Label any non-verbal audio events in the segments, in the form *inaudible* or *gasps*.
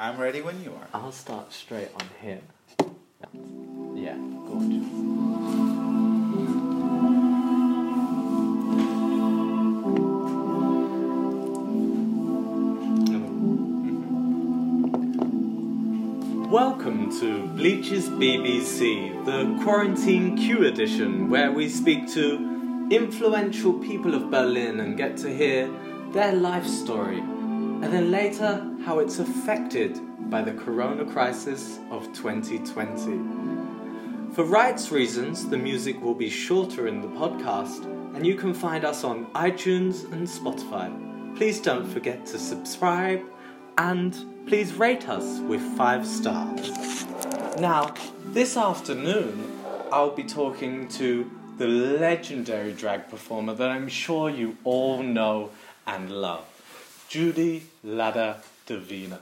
I'm ready when you are. I'll start straight on here. Yeah, gorgeous. Welcome to Bleach's BBC, the Quarantine Q edition, where we speak to influential people of Berlin and get to hear their life story, and then later how it's affected by the corona crisis of 2020. For rights reasons, the music will be shorter in the podcast, and you can find us on iTunes and Spotify. Please don't forget to subscribe and please rate us with five stars. Now, this afternoon, I'll be talking to the legendary drag performer that I'm sure you all know and love, Judy La Divina.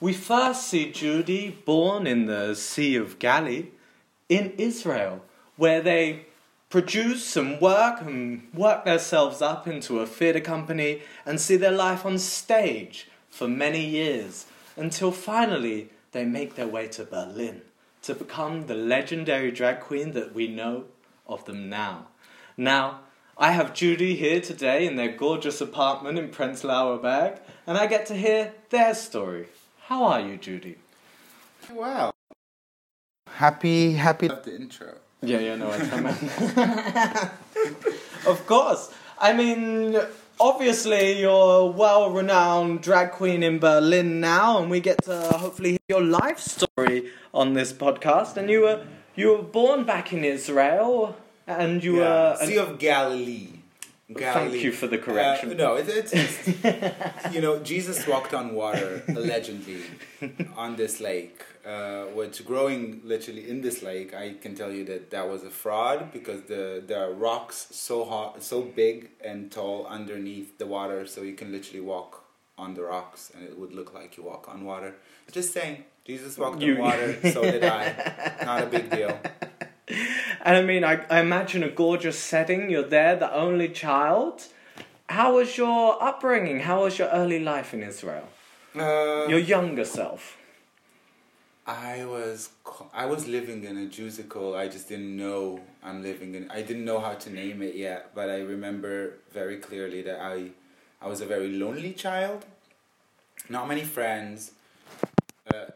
We first see Judy born in the Sea of Galilee in Israel, where they produce and work and work themselves up into a theatre company and see their life on stage for many years until finally they make their way to Berlin to become the legendary drag queen that we know of them now. Now, I have Judy here today in their gorgeous apartment in Prenzlauer Berg, and I get to hear their story. How are you, Judy? Wow. Happy, happy. Love the intro. Yeah, yeah, no, I can. *laughs* of course. I mean, obviously, you're a well renowned drag queen in Berlin now, and we get to hopefully hear your life story on this podcast. And you were you were born back in Israel, and you Yeah. were. an- Sea of Galilee. Galilee. Thank you for the correction. Uh, no, it, it's, it's *laughs* you know Jesus walked on water allegedly on this lake. Uh, which growing literally in this lake, I can tell you that that was a fraud because the there are rocks so hot, so big and tall underneath the water, so you can literally walk on the rocks and it would look like you walk on water. Just saying, Jesus walked You- on water, so did I. Not a big deal. *laughs* and I mean, I, I imagine a gorgeous setting. You're there, the only child. How was your upbringing? How was your early life in Israel? Uh, Your younger self. I was I was living in a Jewsical. I just didn't know I'm living in. I didn't know how to name it yet, but I remember very clearly that I I was a very lonely child. Not many friends. Uh,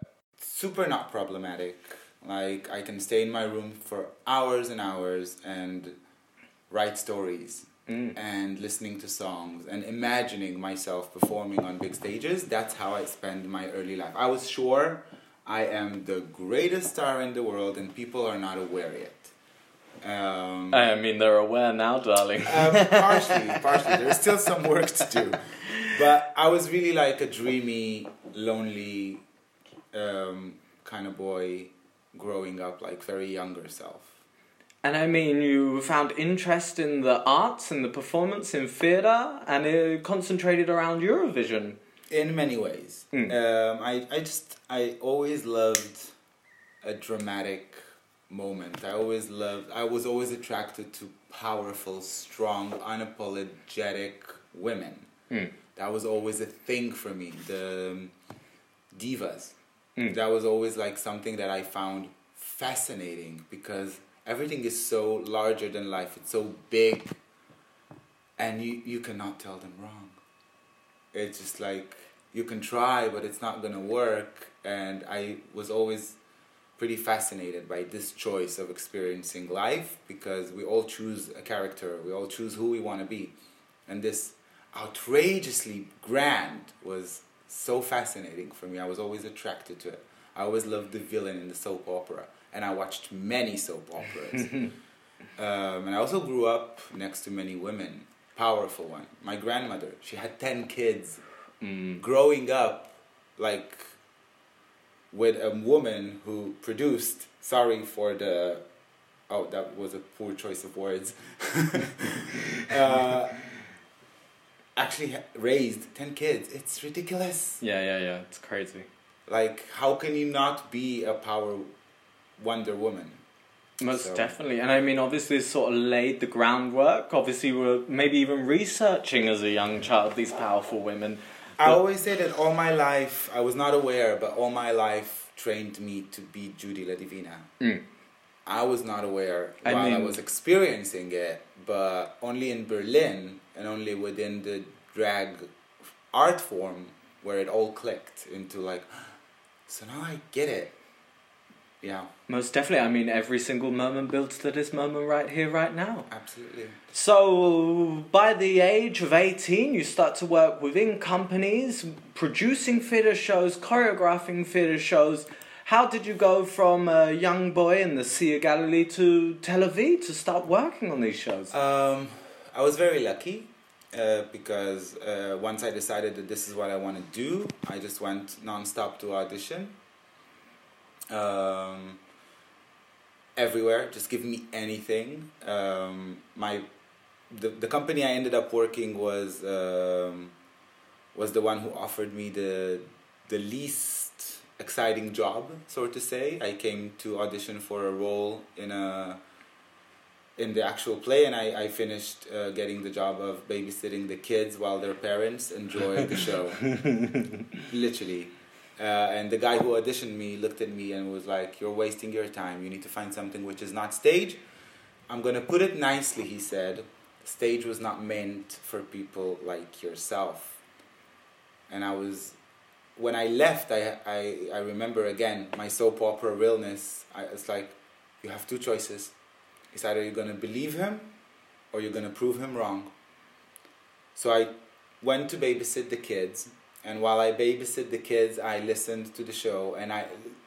super not problematic. Like I can stay in my room for hours and hours and write stories Mm. and listening to songs and imagining myself performing on big stages. That's how I spend my early life. I was sure I am the greatest star in the world and people are not aware yet. Um, I mean, they're aware now, darling. um, partially, *laughs* partially. There's still some work to do. But I was really like a dreamy, lonely um, kind of boy growing up, like very younger self. And I mean, you found interest in the arts and the performance in theatre, and it concentrated around Eurovision. In many ways. Mm. Um, I, I just, I always loved a dramatic moment. I always loved, I was always attracted to powerful, strong, unapologetic women. Mm. That was always a thing for me. The um, divas. Mm. That was always like something that I found fascinating because everything is so larger than life. It's so big, and you you cannot tell them wrong. It's just like you can try, but it's not gonna work. And I was always pretty fascinated by this choice of experiencing life because we all choose a character, we all choose who we want to be, and this outrageously grand was so fascinating for me. I was always attracted to it. I always loved the villain in the soap opera, and I watched many soap operas. *laughs* um, and I also grew up next to many women, powerful one. My grandmother, she had ten kids. Mm. Growing up, like with a woman who produced. Sorry for the. Oh, that was a poor choice of words. *laughs* uh, actually raised 10 kids. It's ridiculous. Yeah, yeah, yeah. It's crazy. Like, how can you not be a power Wonder Woman? Most So- definitely. And I mean, obviously, sort of laid the groundwork. Obviously, we're maybe even researching as a young child these powerful women. I always say that all my life, I was not aware, but all my life trained me to be Judy La Divina. Mm. I was not aware I while I mean- was experiencing it, but only in Berlin and only within the drag art form where it all clicked into like, *gasps* so now I get it. Yeah, Most definitely. I mean, every single moment builds to this moment right here, right now. absolutely. So, by the age of 18, you start to work within companies, producing theatre shows, choreographing theatre shows. How did you go from a young boy in the Sea of Galilee to Tel Aviv to start working on these shows? Um, I was very lucky uh, because uh, once I decided that this is what I want to do, I just went nonstop to audition. Um, everywhere, just give me anything. Um, my the, the company I ended up working was um, was the one who offered me the the least exciting job, so to say. I came to audition for a role in a in the actual play, and I, I finished uh, getting the job of babysitting the kids while their parents enjoy the show. *laughs* Literally. Uh, and the guy who auditioned me looked at me and was like, You're wasting your time. You need to find something which is not stage. I'm going to put it nicely, he said. Stage was not meant for people like yourself. And I was, when I left, I, I, I remember again my soap opera realness. I, it's like, you have two choices. It's either you're going to believe him or you're going to prove him wrong. So I went to babysit the kids, and while I babysit the kids, I listened to the show, and I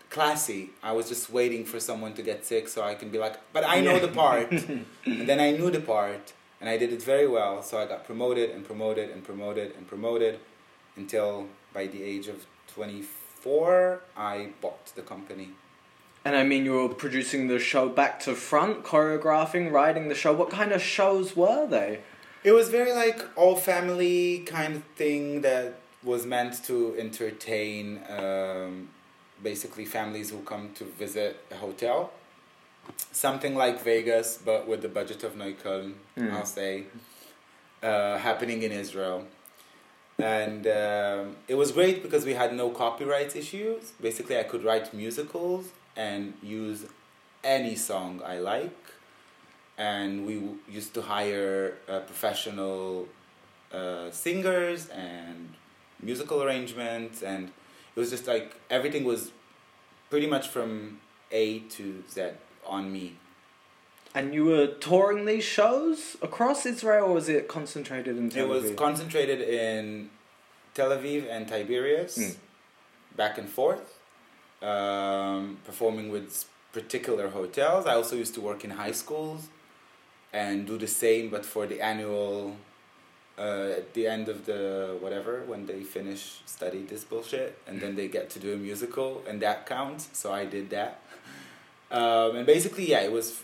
classy. I was just waiting for someone to get sick so I can be like, but I know the part. *laughs* and then I knew the part, and I did it very well. So I got promoted and promoted and promoted and promoted until by the age of 24, I bought the company. And I mean, you were producing the show back to front, choreographing, writing the show. What kind of shows were they? It was very like all family kind of thing that was meant to entertain um, basically families who come to visit a hotel. Something like Vegas, but with the budget of Neukölln, Mm. I'll say, uh, happening in Israel. And um, it was great because we had no copyright issues. Basically, I could write musicals and use any song I like and we w- used to hire uh, professional uh, singers and musical arrangements and it was just like everything was pretty much from a to z on me And you were touring these shows across Israel, or was it concentrated in Tel it was Aviv? concentrated in tel aviv and tiberias Mm. back and forth um, performing with particular hotels. I also used to work in high schools and do the same but for the annual uh, at the end of the whatever when they finish study this bullshit and then they get to do a musical and that counts so i did that. *laughs* Um, and basically yeah it was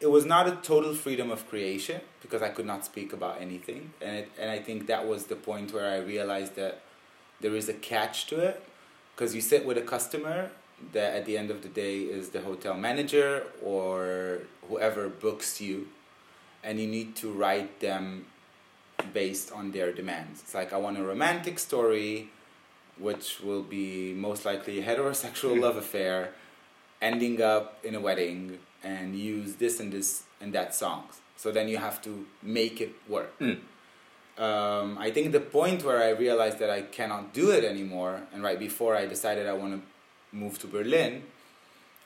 it was not a total freedom of creation because i could not speak about anything and it, and i think that was the point where i realized that there is a catch to it because you sit with a customer that at the end of the day is the hotel manager or whoever books you and you need to write them based on their demands. It's like i want a romantic story which will be most likely a heterosexual *laughs* love affair ending up in a wedding and use this and this and that songs. So then you have to make it work. Mm. Um, I think the point where I realized that I cannot do it anymore, and right before I decided I want to move to Berlin,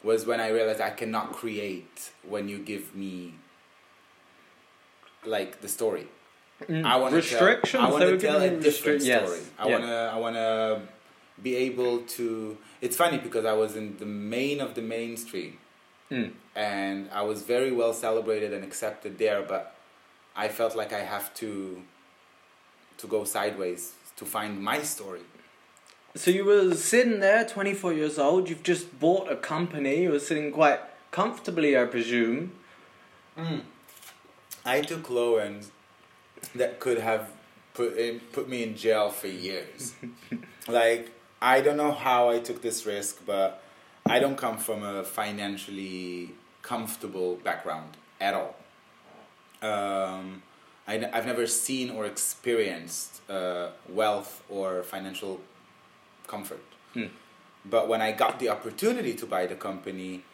was when I realized I cannot create when you give me like the story. Mm, I want to. Tell, I want to tell a different restri- yes, story. I yeah. to. I want to be able to. It's funny because I was in the main of the mainstream, Mm. and I was very well celebrated and accepted there. But I felt like I have to to go sideways to find my story. So you were sitting there, 24 years old. You've just bought a company. You were sitting quite comfortably, I presume. I took loans that could have put in, put me in jail for years. *laughs* like I don't know how I took this risk, but I don't come from a financially comfortable background at all. Um, I, have never seen or experienced uh, wealth or financial comfort. Mm. But when I got the opportunity to buy the company,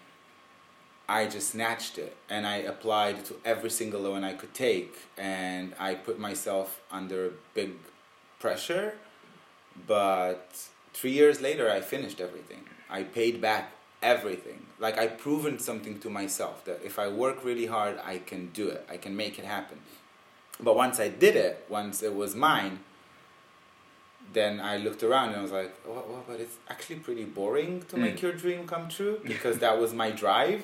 I just snatched it and I applied to every single loan I could take and I put myself under big pressure. But three years later, I finished everything. I paid back everything. Like I proven something to myself that if I work really hard, I can do it. I can make it happen. But once I did it, once it was mine, then I looked around and I was like, well, well but it's actually pretty boring to Mm. make your dream come true *laughs* because that was my drive.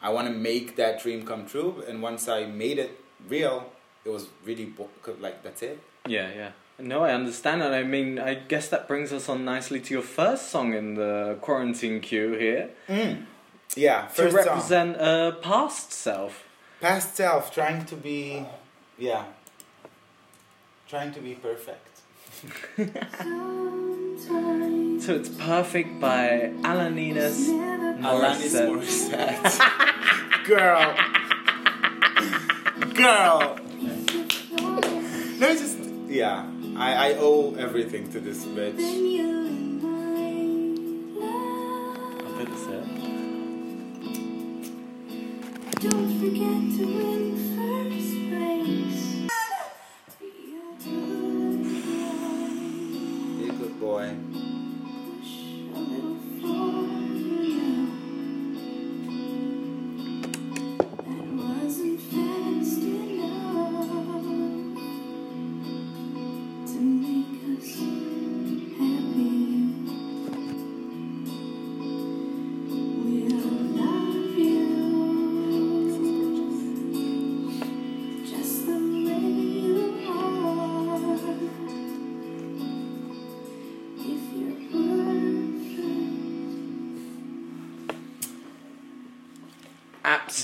I want to make that dream come true. And once I made it real, it was really bo- like, that's it. Yeah, yeah. No, I understand, and I mean, I guess that brings us on nicely to your first song in the quarantine queue here Yeah, to represent a past self. Past self, trying to be, yeah, trying to be perfect. So it's perfect by Alanis Alanis Morissette. Morissette. *laughs* Girl. Girl. No, it's just, yeah. I, I owe everything to this bitch. I bet that's it. Don't forget to win first boy.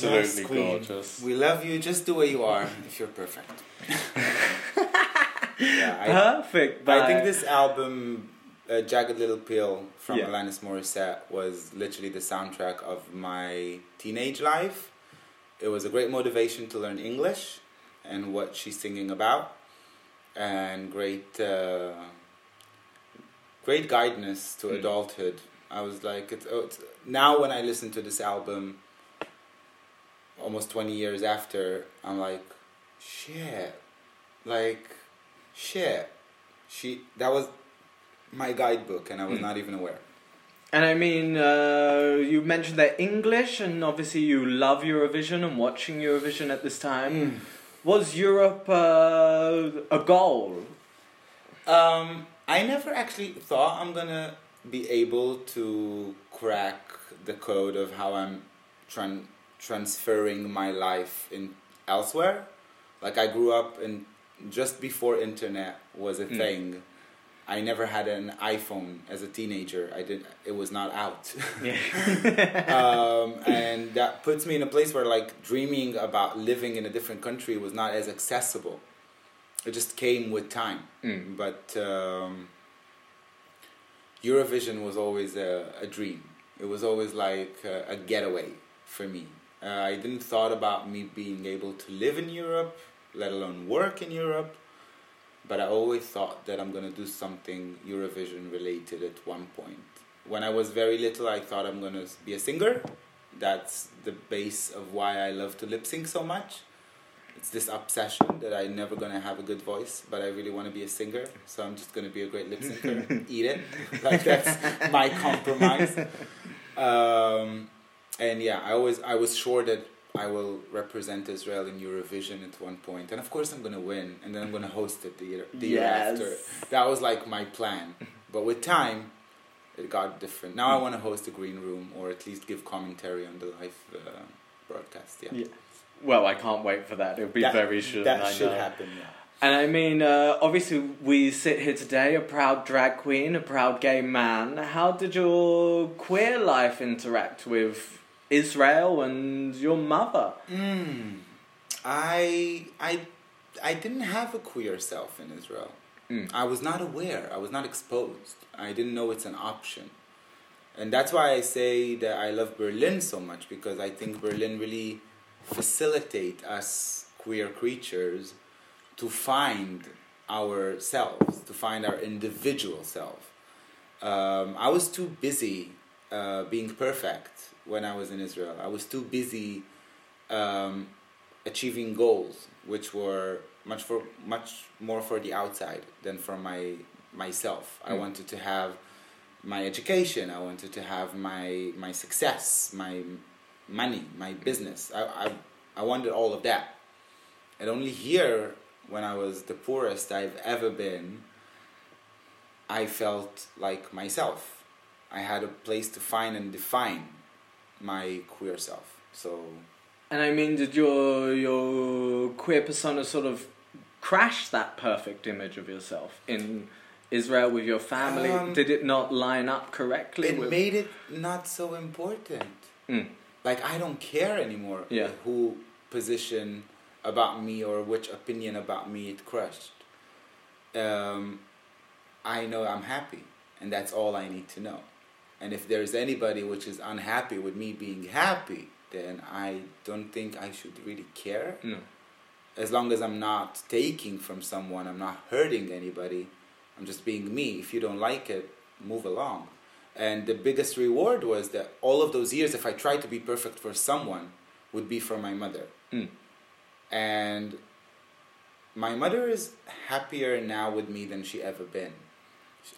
Absolutely Yes, queen. gorgeous. We love you just the way you are if you're perfect. *laughs* yeah, Perfect. I, I think this album, uh, Jagged Little Pill from Yeah. Alanis Morissette, was literally the soundtrack of my teenage life. It was a great motivation to learn English and what she's singing about, and great, uh, great guidance to Mm. adulthood. I was like, it's, oh, it's now when I listen to this album, almost twenty years after, I'm like, shit, like, shit. She that was my guidebook, and I was Mm. not even aware. And I mean, uh, you mentioned that English, and obviously you love Eurovision and watching Eurovision at this time. Was Europe uh, a goal? Um, I never actually thought I'm gonna be able to crack the code of how I'm tran- transferring my life in elsewhere. Like I grew up in just before internet was a Mm. thing. I never had an iPhone as a teenager. I did. It was not out. *laughs* *laughs* um, and that puts me in a place where like dreaming about living in a different country was not as accessible. It just came with time. Mm. But um, Eurovision was always a, a dream. It was always like a, a getaway for me. Uh, I didn't thought about me being able to live in Europe, let alone work in Europe. But I always thought that I'm gonna do something Eurovision related at one point. When I was very little, I thought I'm gonna be a singer. That's the base of why I love to lip sync so much. It's this obsession that I'm never gonna have a good voice, but I really want to be a singer. So I'm just gonna be a great lip syncer. *laughs* Eat it, like that's my compromise. *laughs* Um, and yeah, I always I was sure that I will represent Israel in Eurovision at one point, and of course I'm gonna win, and then I'm gonna host it the year the year after. That was like my plan, but with time, it got different. Now I want to host a green room, or at least give commentary on the live uh, broadcast. Yeah, Yeah. Well, I can't wait for that. It'll be That- very soon. that I should know. happen. Yeah. And I mean, uh, obviously, we sit here today, a proud drag queen, a proud gay man. How did your queer life interact with Israel and your mother? Mm. I I I didn't have a queer self in Israel. Mm. I was not aware. I was not exposed. I didn't know it's an option. And that's why I say that I love Berlin so much because I think Berlin really facilitate us queer creatures to find ourselves, to find our individual self. Um, I was too busy uh, being perfect when I was in Israel. I was too busy um, achieving goals, which were much for much more for the outside than for my myself. I Mm. wanted to have my education. I wanted to have my my success, my money, my business. I, I I wanted all of that. And only here, when I was the poorest I've ever been, I felt like myself. I had a place to find and define my queer self. So And I mean, did your your queer persona sort of crash that perfect image of yourself in Israel with your family? Um, did it not line up correctly? it with... made it not so important. Mm. Like I don't care anymore Yeah. who position about me or which opinion about me it crushed. Um, I know I'm happy, and that's all I need to know. And if there's anybody which is unhappy with me being happy, then I don't think I should really care. No. As long as I'm not taking from someone, I'm not hurting anybody, I'm just being me. If you don't like it, move along. And the biggest reward was that all of those years, if I tried to be perfect for someone, would be for my mother. Mm. And my mother is happier now with me than she ever been.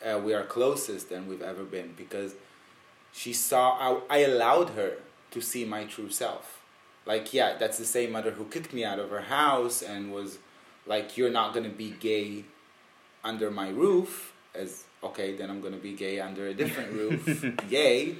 Uh, we are closest than we've ever been because she saw I, I allowed her to see my true self. Like yeah, that's the same mother who kicked me out of her house and was like, "You're not gonna be gay under my roof." As okay, then I'm gonna be gay under a different *laughs* roof. Yay!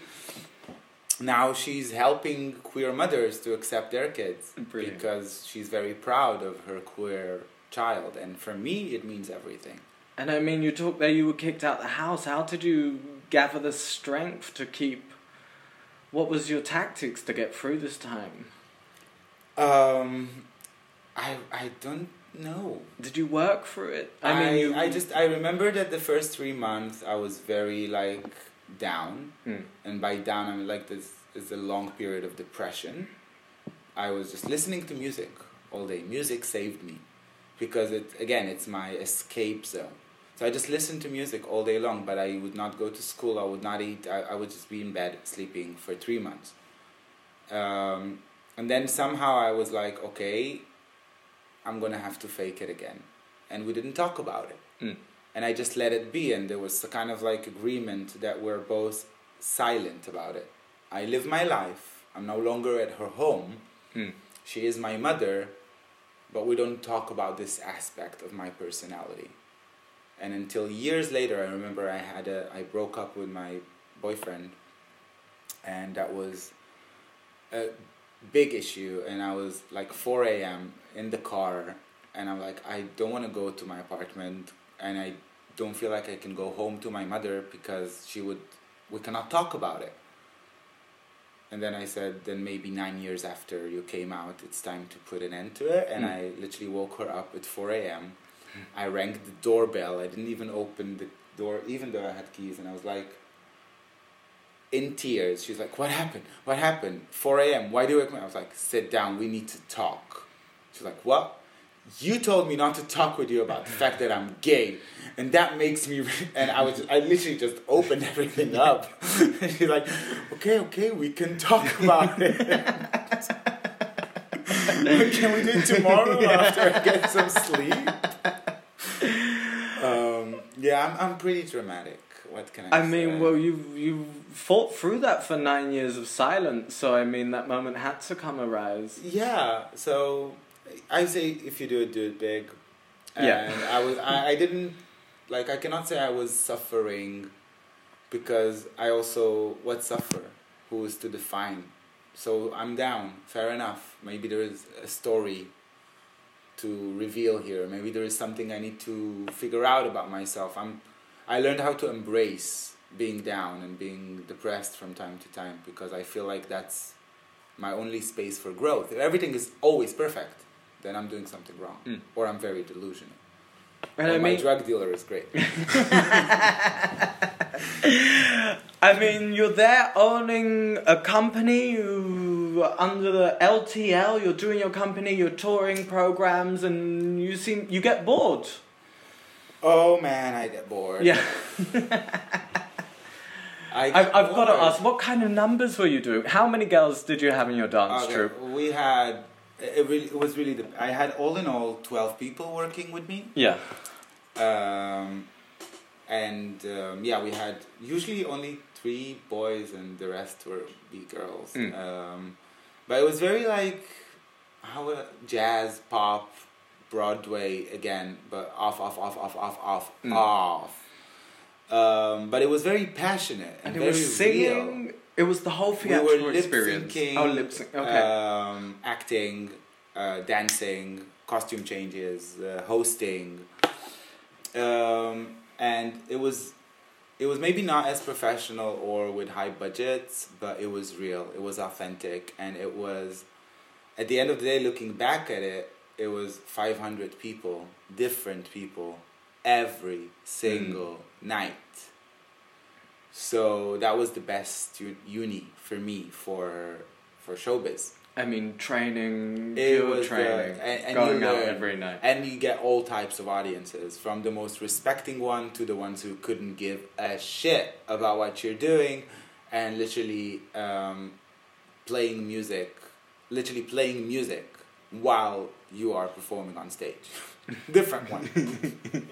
Now she's helping queer mothers to accept their kids Brilliant. because she's very proud of her queer child, and for me, it means everything. And I mean, you talked there. Uh, you were kicked out the house. How did you gather the strength to keep? What was your tactics to get through this time? Um, I I don't know. Did you work through it? I mean, you, I just I remember that the first three months I was very like down, Mm. and by down I mean like this is a long period of depression. I was just listening to music all day. Music saved me because it again it's my escape zone. So I just listened to music all day long, but I would not go to school. I would not eat. I, I would just be in bed sleeping for three months. Um, and then somehow I was like, okay, I'm gonna have to fake it again, and we didn't talk about it Mm. and I just let it be. And there was a kind of like agreement that we're both silent about it. I live my life. I'm no longer at her home. Mm. She is my mother, but we don't talk about this aspect of my personality. And until years later, I remember I had a I broke up with my boyfriend, and that was a big issue. And I was like 4 a.m. in the car, and I'm like, I don't want to go to my apartment, and I don't feel like I can go home to my mother because she would, we cannot talk about it. And then I said, then maybe nine years after you came out, it's time to put an end to it. And Mm. I literally woke her up at 4 a.m. I rang the doorbell. I didn't even open the door, even though I had keys. And I was like, in tears. She's like, what happened? What happened? 4 a.m. Why do you wake me? I was like, sit down. We need to talk. She's like, what? You told me not to talk with you about the fact that I'm gay, and that makes me. And I was, just, I literally just opened everything up. and *laughs* she's like, okay, okay, we can talk about it. *laughs* can we do it tomorrow *laughs* after I get some sleep? Yeah, I'm, I'm pretty dramatic. What can I? I say? mean, well, you you fought through that for nine years of silence. So I mean, that moment had to come arise. Yeah, so I say if you do it, do it big. And Yeah. I was I, I didn't like I cannot say I was suffering because I also what suffer? Who is to define? So I'm down, fair enough. Maybe there is a story to reveal here. Maybe there is something I need to figure out about myself. I'm I learned how to embrace being down and being depressed from time to time because I feel like that's my only space for growth. If everything is always perfect, then I'm doing something wrong, Mm. or I'm very delusional. And or I my mean, drug dealer is great. *laughs* I mean, you're there owning a company. You you under the LTL, you're doing your company, you're touring programs, and you seem you get bored. Oh man, I get bored. Yeah, I *laughs* I've got to ask, what kind of numbers were you doing? How many girls did you have in your dance Okay, troupe? We had it, really, it was really the, I had all in all twelve people working with me. Yeah, um, and um, yeah, we had usually only three boys, and the rest were be girls. Mm. Um, but it was very like how uh, jazz, pop, Broadway again, but off, off, off, off, off, off, Mm. off. Um, but it was very passionate and, and it very was singing. real. It was the whole We were experience. syncing. Oh, lip sync. Okay. Um, acting, uh, dancing, costume changes, uh, hosting, um, and it was, it was maybe not as professional or with high budgets, but it was real. It was authentic, and it was, at the end of the day, looking back at it, it was five hundred people, different people, every single night. So that was the best uni for me for for showbiz. I mean, training, It was the- training, and- and going out every night. And you get all types of audiences, from the most respecting one to the ones who couldn't give a shit about what you're doing, and literally um, playing music, literally playing music while you are performing on stage. *laughs* Different one. *laughs*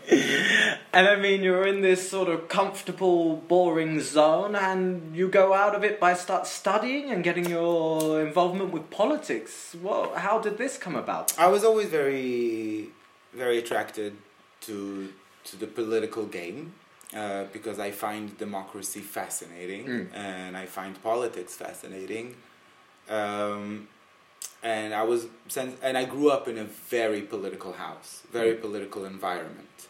And I mean, you're in this sort of comfortable, boring zone, and you go out of it by start studying and getting your involvement with politics. Well, how did this come about? I was always very, very attracted to to the political game uh, because I find democracy fascinating Mm. and I find politics fascinating. Um, and I was and I grew up in a very political house, very political environment.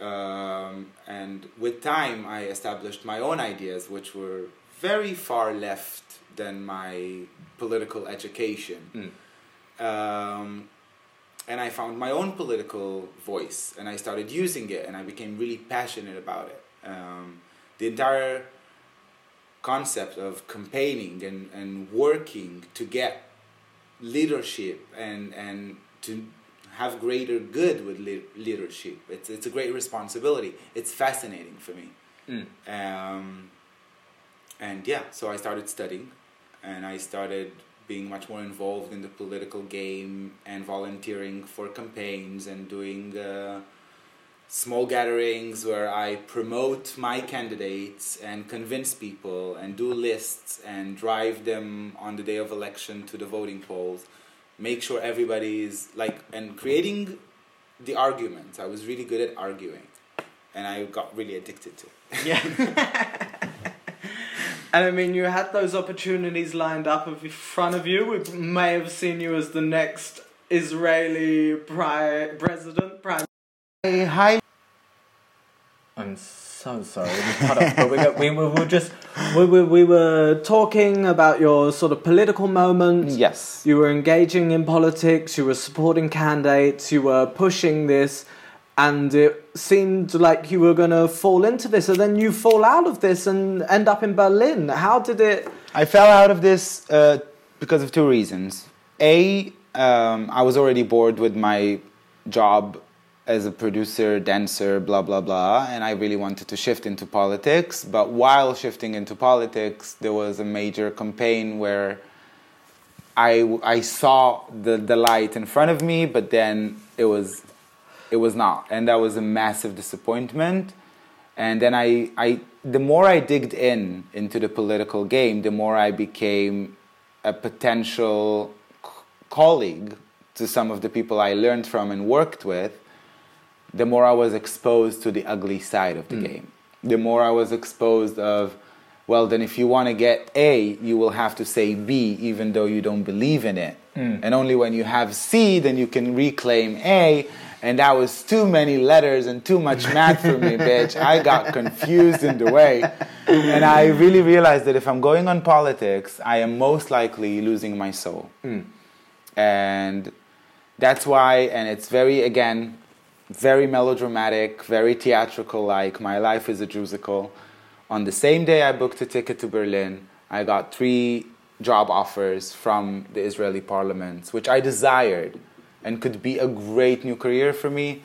Um, and with time, I established my own ideas, which were very far left than my political education Mm. um, and I found my own political voice, and I started using it, and I became really passionate about it. Um, the entire concept of campaigning and, and working to get leadership and, and to have greater good with le- leadership, it's, it's a great responsibility. It's fascinating for me. Mm. Um, and yeah, so I started studying and I started being much more involved in the political game and volunteering for campaigns and doing uh, small gatherings where I promote my candidates and convince people and do lists and drive them on the day of election to the voting polls. Make sure everybody is like, and creating the arguments. I was really good at arguing and I got really addicted to it. Yeah. *laughs* and I mean, you had those opportunities lined up in front of you. We may have seen you as the next Israeli pri- president. Prime. Hi. I'm so sorry. We cut off, but we, were- we were just we were, we were talking about your sort of political moment. Yes. You were engaging in politics. You were supporting candidates. You were pushing this, and it seemed like you were going to fall into this, and then you fall out of this and end up in Berlin. How did it? I fell out of this uh, because of two reasons. A, um, I was already bored with my job as a producer, dancer, blah, blah, blah, and I really wanted to shift into politics. But while shifting into politics, there was a major campaign where I, I saw the, the light in front of me, but then it was, it was not. And that was a massive disappointment and then I, I the more i digged in into the political game the more i became a potential colleague to some of the people i learned from and worked with the more i was exposed to the ugly side of the hmm. game the more i was exposed of well then if you want to get a you will have to say b even though you don't believe in it hmm. and only when you have c then you can reclaim a and that was too many letters and too much math for me, *laughs* bitch. I got confused in the way. And I really realized that if I'm going on politics, I am most likely losing my soul. Hmm. And that's why, and it's very, again, very melodramatic, very theatrical like. My life is a musical. On the same day I booked a ticket to Berlin, I got three job offers from the Israeli parliament, which I desired and could be a great new career for me.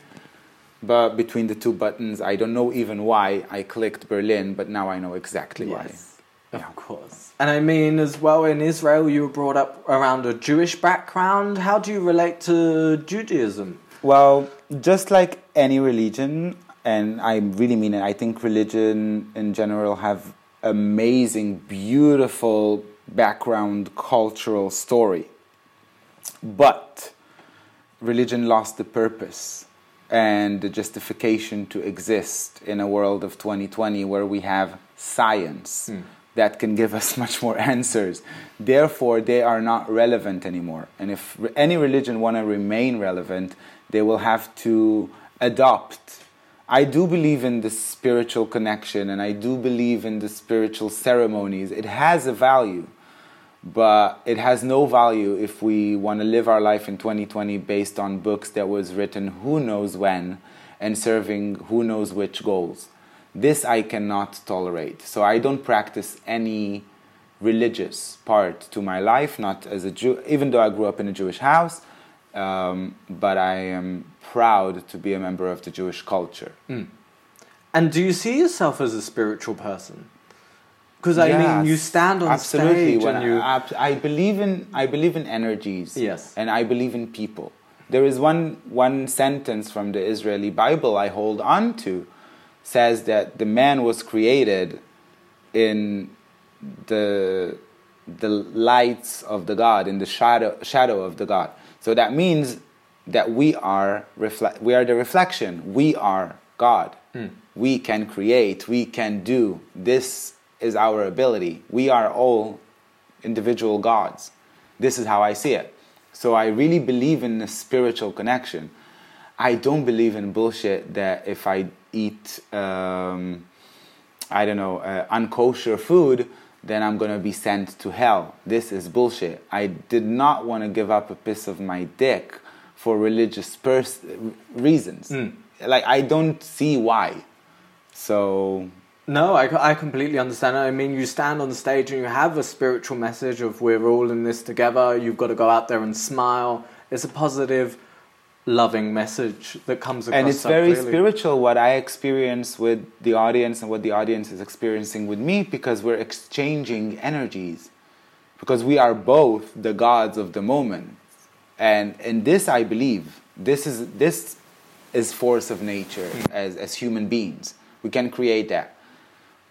But between the two buttons, I don't know even why I clicked Berlin, but now I know exactly why. Yes, of course. And I mean, as well, in Israel, you were brought up around a Jewish background. How do you relate to Judaism? Well, just like any religion, and I really mean it, I think religion in general have amazing, beautiful background cultural story. But religion lost the purpose and the justification to exist in a world of 2020 where we have science hmm. that can give us *laughs* much more answers. Therefore, they are not relevant anymore. And if any religion want to remain relevant, they will have to adopt. I do believe in the spiritual connection and I do believe in the spiritual ceremonies. It has a value but it has no value if we want to live our life in 2020 based on books that was written who knows when and serving who knows which goals this i cannot tolerate so i don't practice any religious part to my life not as a jew even though i grew up in a jewish house um, but i am proud to be a member of the jewish culture And do you see yourself as a spiritual person? Because I mean, you stand on absolutely. stage When and you. I, I believe in I believe in energies. Yes. and I believe in people. There is one one sentence from the Israeli Bible I hold on to, says that the man was created in the the lights of the God, in the shadow shadow of the God. So that means that we are reflect we are the reflection. We are God. We can create. We can do. This is our ability. We are all individual gods. This is how I see it. So I really believe in the spiritual connection. I don't believe in bullshit that if I eat, um, I don't know, uh, unkosher food, then I'm gonna be sent to hell. This is bullshit. I did not want to give up a piece of my dick for religious pers- reasons. Hmm. Like I don't see why. So No, I, I completely understand. I mean, you stand on the stage and you have a spiritual message of we're all in this together. You've got to go out there and smile. It's a positive, loving message that comes across. and it's very clearly. spiritual what I experience with the audience and what the audience is experiencing with me because we're exchanging energies because we are both the gods of the moment and in this I believe this is this is force of nature as as human beings we can create that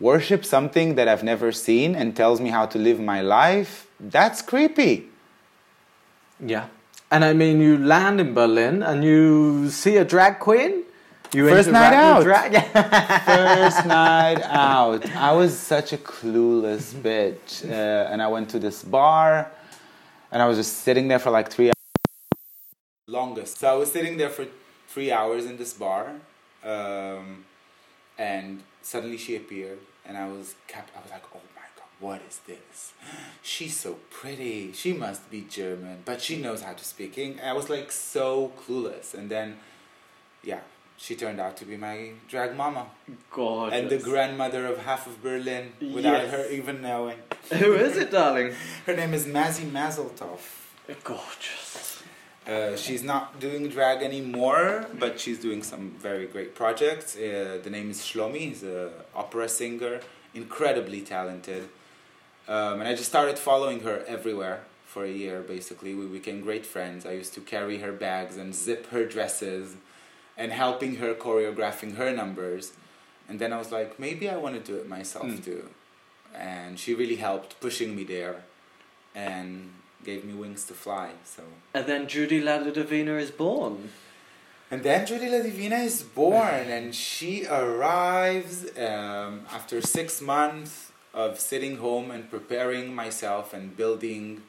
worship something that I've never seen and tells me how to live my life that's creepy Yeah. And I mean, you land in Berlin and you see a drag queen. You First night out. *laughs* *laughs* first night out. I was such a clueless bitch. Uh, and I went to this bar and I was just sitting there for like three hours. Longest. So I was sitting there for three hours in this bar. Um, and suddenly she appeared and I was kept, I was like, oh my God, what is this? *gasps* She's so pretty. She must be German, but she knows how to speak English. I was like so clueless. And then, yeah, she turned out to be my drag mama Gorgeous. and the grandmother of half of Berlin without Yes. her even knowing. *laughs* Who is it, darling? *laughs* Her name is Mazzy Mazeltov. Gorgeous. Uh, she's not doing drag anymore, but she's doing some very great projects. Uh, the name is Shlomi. He's an opera singer, incredibly talented. Um, and I just started following her everywhere for a year, basically. We became great friends. I used to carry her bags and zip her dresses and helping her choreographing her numbers. And then I was like, maybe I want to do it myself Mm. too. And she really helped pushing me there and gave me wings to fly. So. And then Judy La Divina is born. And then Judy La Divina is born, and she arrives um, after six months of sitting home and preparing myself and building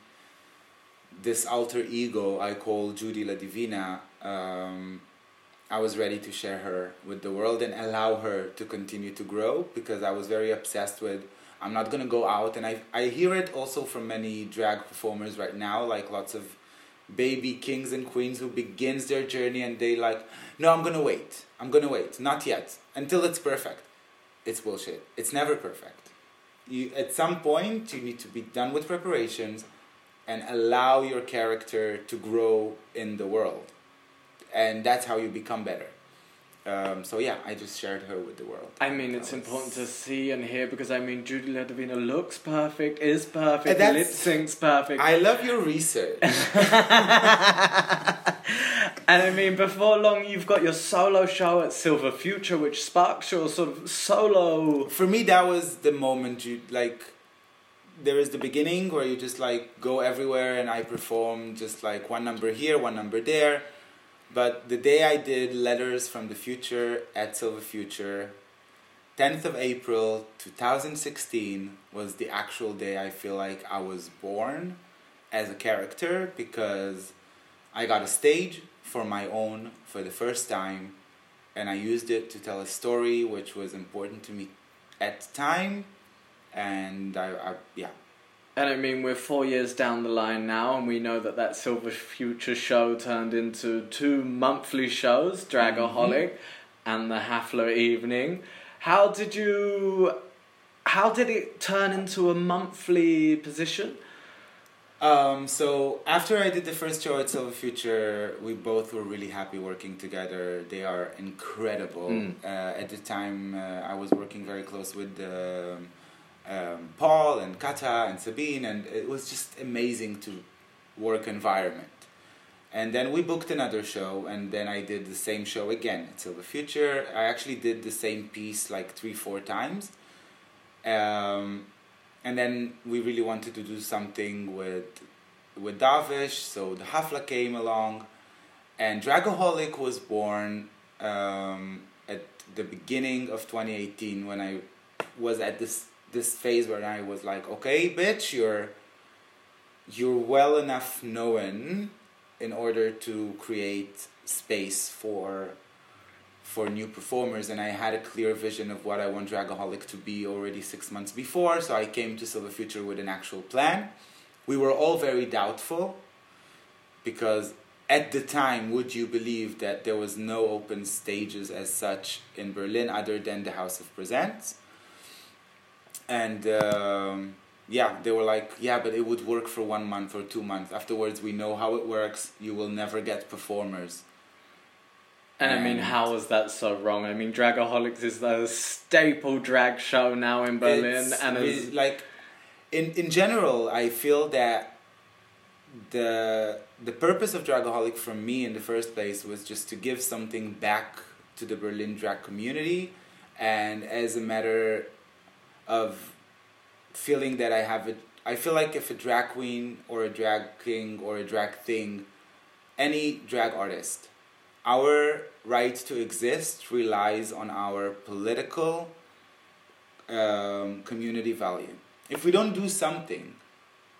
this alter ego I call Judy La Divina. Um, I was ready to share her with the world and allow her to continue to grow because I was very obsessed with I'm not gonna go out and I I hear it also from many drag performers right now, like lots of baby kings and queens who begins their journey and they like, no, I'm gonna wait. I'm gonna wait. Not yet. Until it's perfect. It's bullshit. It's never perfect. You at some point you need to be done with preparations and allow your character to grow in the world. And that's how you become better um, so yeah i just shared her with the world I mean, it's was- important to see and hear because I mean, Judy La Divina looks perfect, is perfect, lip syncs perfect. i love your research *laughs* and I mean, before long, you've got your solo show at Silver Future, which sparks your sort of solo. for me that was the moment you like there is the beginning where you just like go everywhere and i perform just like one number here one number there but the day i did letters from the future at silver future 10th of april 2016 was the actual day i feel like i was born as a character because i got a stage for my own for the first time and I used it to tell a story which was important to me at the time, and I, I yeah. And I mean, we're four years down the line now, and we know that that Silver Future show turned into two monthly shows, Dragaholic and the Hafla Evening. How did you. How did it turn into a monthly position? Um, so after I did the first show at Silver Future, we both were really happy working together. They are incredible. Mm. Uh, at the time, uh, I was working very close with um, um, Paul and Kata and Sabine, and it was just amazing to work environment. And then we booked another show, and then I did the same show again until the Future. I actually did the same piece like three, four times. Um, and then we really wanted to do something with with Davish, so the Hafla came along, and Dragaholic was born um, at the beginning of 2018 when I was at this this phase where I was like, okay, bitch, you're you're well enough known in order to create space for for new performers and I had a clear vision of what I want Dragaholic to be already six months before, so I came to Silver Future with an actual plan. We were all very doubtful because at the time, would you believe that there was no open stages as such in Berlin other than the House of Presents? And um, yeah, they were like, yeah, but it would work for one month or two months. Afterwards, we know how it works. You will never get performers. And I mean, And- how was that so wrong? I mean, Dragaholics is the staple drag show now in Berlin, It's and is like in in general, I feel that the the purpose of Dragaholic for me in the first place was just to give something back to the Berlin drag community, and as a matter of feeling that I have it, I feel like if a drag queen or a drag king or a drag thing, any drag artist, our right to exist relies on our political um, community value. If we don't do something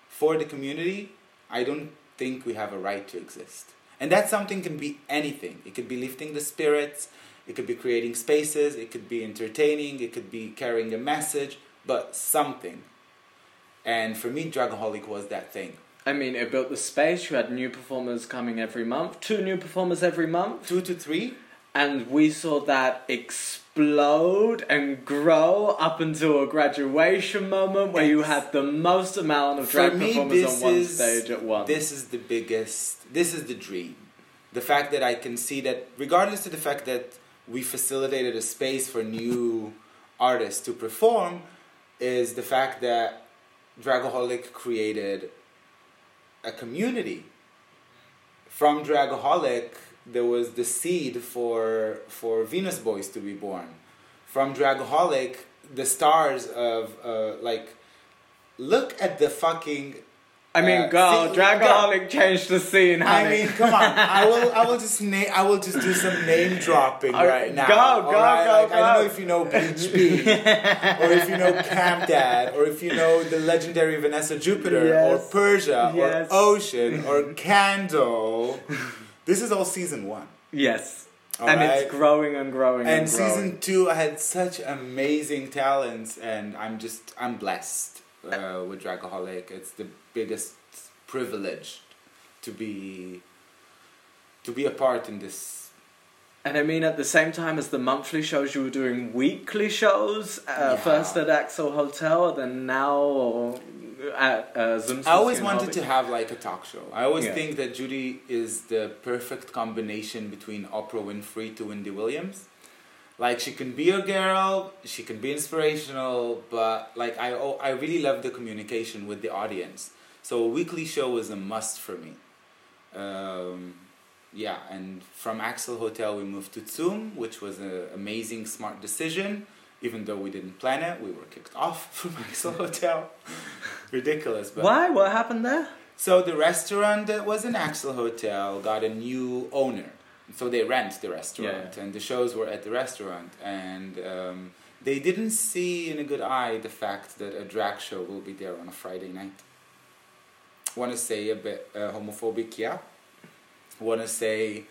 for the community, I don't think we have a right to exist. And that something can be anything. It could be lifting the spirits, it could be creating spaces, it could be entertaining, it could be carrying a message, but something. And for me, Dragaholic was that thing. I mean, it built the space. You had new performers coming every month, two new performers every month, Two to three, and we saw that explode and grow up until a graduation moment where you had the most amount of drag me, performers on one is- stage at once. This is the biggest, this is the dream. The fact that I can see that, regardless of the fact that we facilitated a space for new artists to perform, is the fact that Dragaholic created a community. From Dragaholic, there was the seed for, for Venus Boys to be born. From Dragaholic, the stars of, uh, like, look at the fucking I mean, uh, girl, see- Dragaholic changed the scene, I mean, come on. I *laughs* will. I will just name. I will just do some name dropping right right, now. go, go, right? go, Like, I don't know if you know Bleach B, or if you know Camp *laughs* Dad, or if you know the legendary Vanessa Jupiter, Yes. or Persia, Yes. or Ocean, or *laughs* Candle. This is all season one. yes. all and right? it's growing and growing and, growing. And growing. season two, I had such amazing talents, and I'm just I'm blessed uh, with Dragaholic. It's the biggest privilege to be to be a part in this And I mean, at the same time as the monthly shows, you were doing weekly shows. Uh, Yeah. First at Axel Hotel, then now at uh, Zum I always wanted to have like a talk show. I always Yeah. think that Judy is the perfect combination between Oprah Winfrey to Wendy Williams. Like she can be a girl, she can be inspirational, but like I I really love the communication with the audience. So a weekly show is a must for me. Um, yeah, and from Axel Hotel we moved to Zoom, which was an amazing, smart decision. Even though we didn't plan it, we were kicked off *laughs* from Axel Hotel. Ridiculous, but Why? What happened there? so the restaurant that was in Axel Hotel got a new owner. So they rent the restaurant, Yeah. and the shows were at the restaurant, and um, they didn't see in a good eye the fact that a drag show will be there on a Friday night. Want to say a bit uh, homophobic, yeah. Want to say,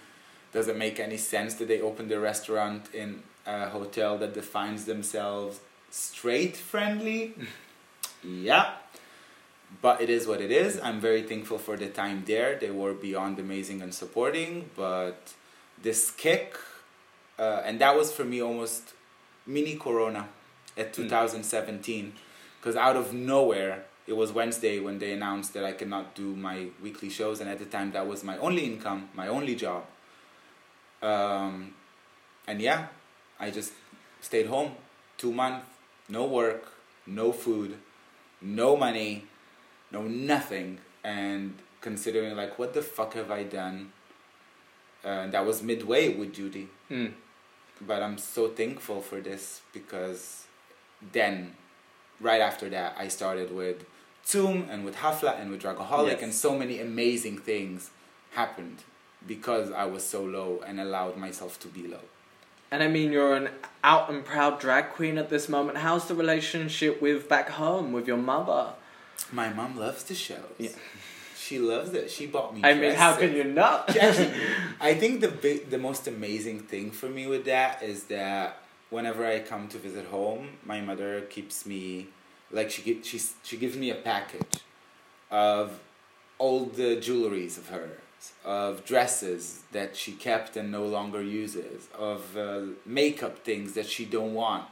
does it make any sense that they opened the restaurant in a hotel that defines themselves straight friendly? *laughs* yeah but it is what it is. I'm very thankful for the time there. They were beyond amazing and supporting, but this kick, uh, and that was for me almost mini Corona at 2017, because out of nowhere, it was Wednesday when they announced that I could not do my weekly shows, and at the time that was my only income, my only job. Um, and yeah, I just stayed home two months, no work, no food, no money, no nothing, and considering like what the fuck have I done? Uh, that was midway with Judy, Mm. but I'm so thankful for this because then, right after that, I started with Zoom and with Hafla and with Dragaholic, Yes. and so many amazing things happened because I was so low and allowed myself to be low. And I mean, you're an out and proud drag queen at this moment. How's the relationship with back home with your mother? My mom loves the shows. Yeah. She loves it. She bought me. I mean, how can you not? *laughs* Actually, *laughs* I think the big, the most amazing thing for me with that is that whenever I come to visit home, my mother keeps me like she gi- she she gives me a package of all the jewelries of hers, of dresses that she kept and no longer uses, of uh, makeup things that she don't want.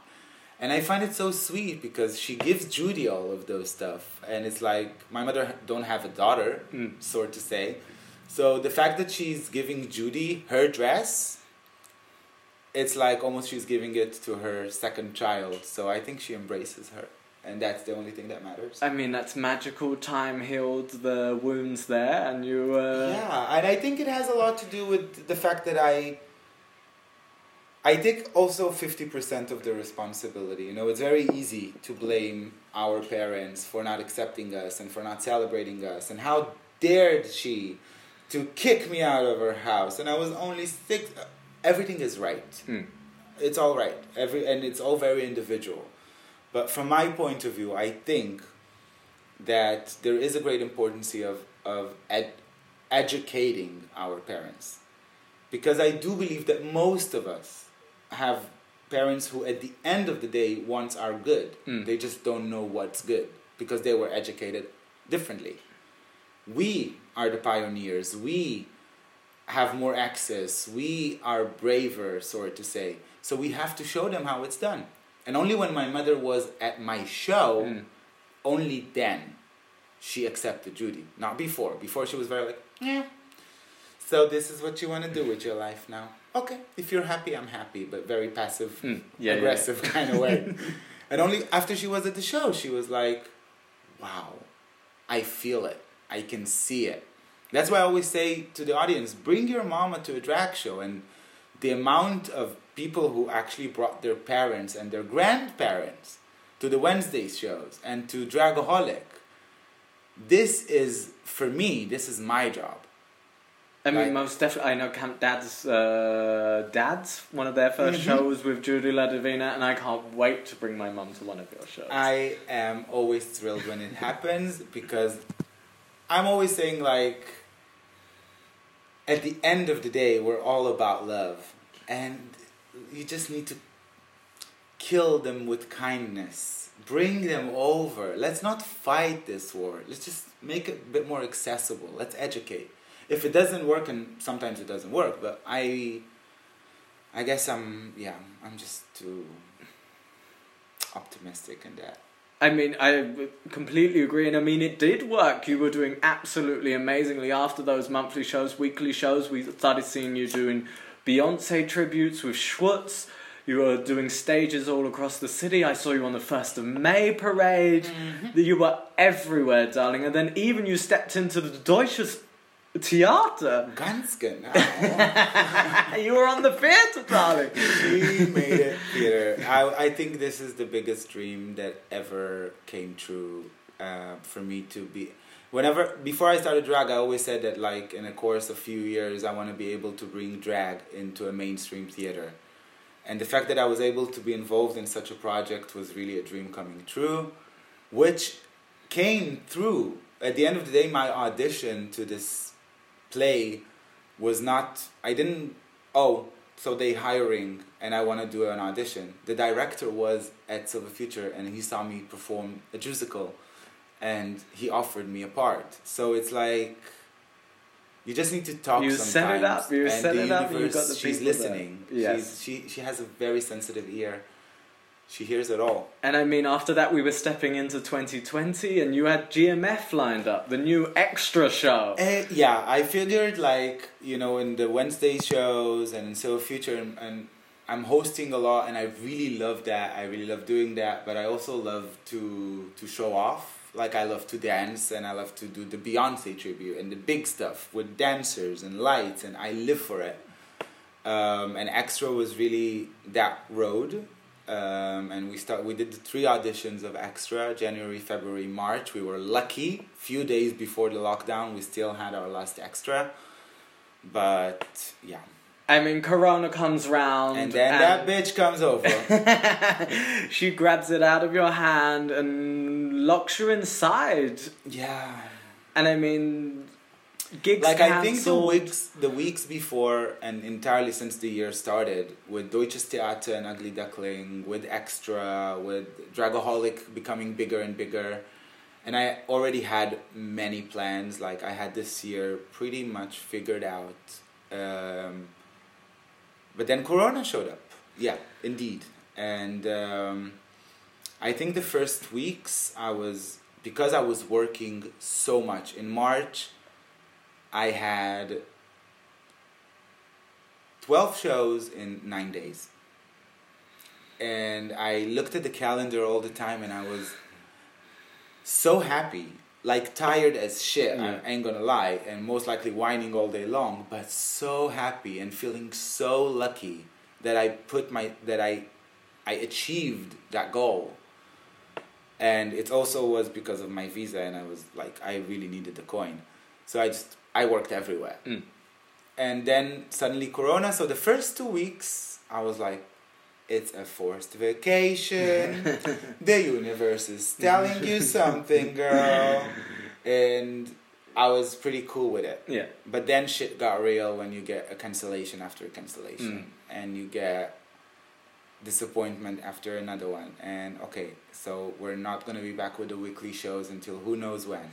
And I find it so sweet because she gives Judy all of those stuff, and it's like my mother don't have a daughter, Mm. sort to say. So the fact that she's giving Judy her dress, it's like almost she's giving it to her second child. So I think she embraces her, and that's the only thing that matters. I mean, that's magical. Time healed the wounds there, and you. Uh, yeah, and I think it has a lot to do with the fact that I. I take also fifty percent of the responsibility. You know, it's very easy to blame our parents for not accepting us and for not celebrating us, and how dared she to kick me out of her house? And I was only six. Everything is right. Hmm. It's all right. Every and it's all very individual. But from my point of view, I think that there is a great importance of of ed, educating our parents, because I do believe that most of us have parents who, at the end of the day, wants our good. Mm. They just don't know what's good because they were educated differently. We are the pioneers. We have more access. We are braver, sort to say. So we have to show them how it's done. And only when my mother was at my show, Mm. only then she accepted Judy. Not before. Before she was very like, yeah. So this is what you want to do with your life now. Okay, if you're happy, I'm happy, but very passive, Hmm. Yeah, yeah, aggressive *laughs* kind of way. and only after she was at the show, she was like, wow, I feel it. I can see it. That's why I always say to the audience, bring your mama to a drag show. And the amount of people who actually brought their parents and their grandparents to the Wednesday shows and to Dragaholic, this is, for me, this is my job. I mean, Like- most definitely. I know Camp Dad's uh, Dad's one of their 1st Mhm. shows with Judy La Divina, and I can't wait to bring my mum to one of your shows. I am always thrilled when it *laughs* happens because I'm always saying like at the end of the day we're all about love. And you just need to kill them with kindness. Bring them over. Let's not fight this war. Let's just make it a bit more accessible. Let's educate. If it doesn't work and sometimes it doesn't work but i I guess I'm yeah I'm just too optimistic in that. I mean, I completely agree, and I mean, it did work. You were doing absolutely amazingly after those monthly shows, weekly shows. We started seeing you doing Beyonce tributes with Schwartz. You were doing stages all across the city. I saw you on the First of May parade. Mm-hmm. You were everywhere, darling. And then even you stepped into the Deutsches Theater. Ganz genau. *laughs* you were on the theater, darling. we made it theater. I, I think this is the biggest dream that ever came true uh, for me to be. Whenever before I started drag, I always said that like in a course of few years, I want to be able to bring drag into a mainstream theater, and the fact that I was able to be involved in such a project was really a dream coming true, which came through. At the end of the day, my audition to this play was not. I didn't. Oh, so they hiring and I want to do an audition. The director was at Silver Future and he saw me perform a musical and he offered me a part. So it's like you just need to talk You sometimes. set it up, you and set it up, you universe, got the she's listening. Yes. She's, she she has a very sensitive ear. She hears it all. And I mean, after that, we were stepping into 2020, and you had GMF lined up, the new extra show. Uh, yeah, I figured like you know in the Wednesday shows and in Silver Future and, and I'm hosting a lot and I really love that. I really love doing that, but I also love to to show off. Like I love to dance and I love to do the Beyonce tribute and the big stuff with dancers and lights and I live for it. Um, and Extra was really that road. Um, and we start. We did the three auditions of Extra January, February, March. We were lucky. Few days before the lockdown, we still had our last Extra. But yeah, I mean, Corona comes round, and then that bitch comes over. *laughs* she grabs it out of your hand and locks you inside. yeah, And I mean, gigs like I think the weeks the weeks before and entirely since the year started with Deutsches Theater and Ugly Duckling, with Extra, with Dragaholic becoming bigger and bigger. And I already had many plans. Like I had this year pretty much figured out. Um, but then Corona showed up. Yeah, indeed. And um, I think the first weeks I was because I was working so much in March. I had 12 shows in nine days. And I looked at the calendar all the time and I was so happy, like tired as shit, Yeah. I ain't gonna lie, and most likely whining all day long, but so happy and feeling so lucky that I put my, that I, I achieved that goal. And it also was because of my visa and I was like, I really needed the coin. So I just, I worked everywhere. Mm. and then suddenly corona so the first two weeks i was like it's a forced vacation. *laughs* The universe is telling you something girl. *laughs* And i was pretty cool with it. Yeah. but then shit got real when you get a cancellation after a cancellation. And you get disappointment after another one. And okay so we're not going to be back with the weekly shows until who knows when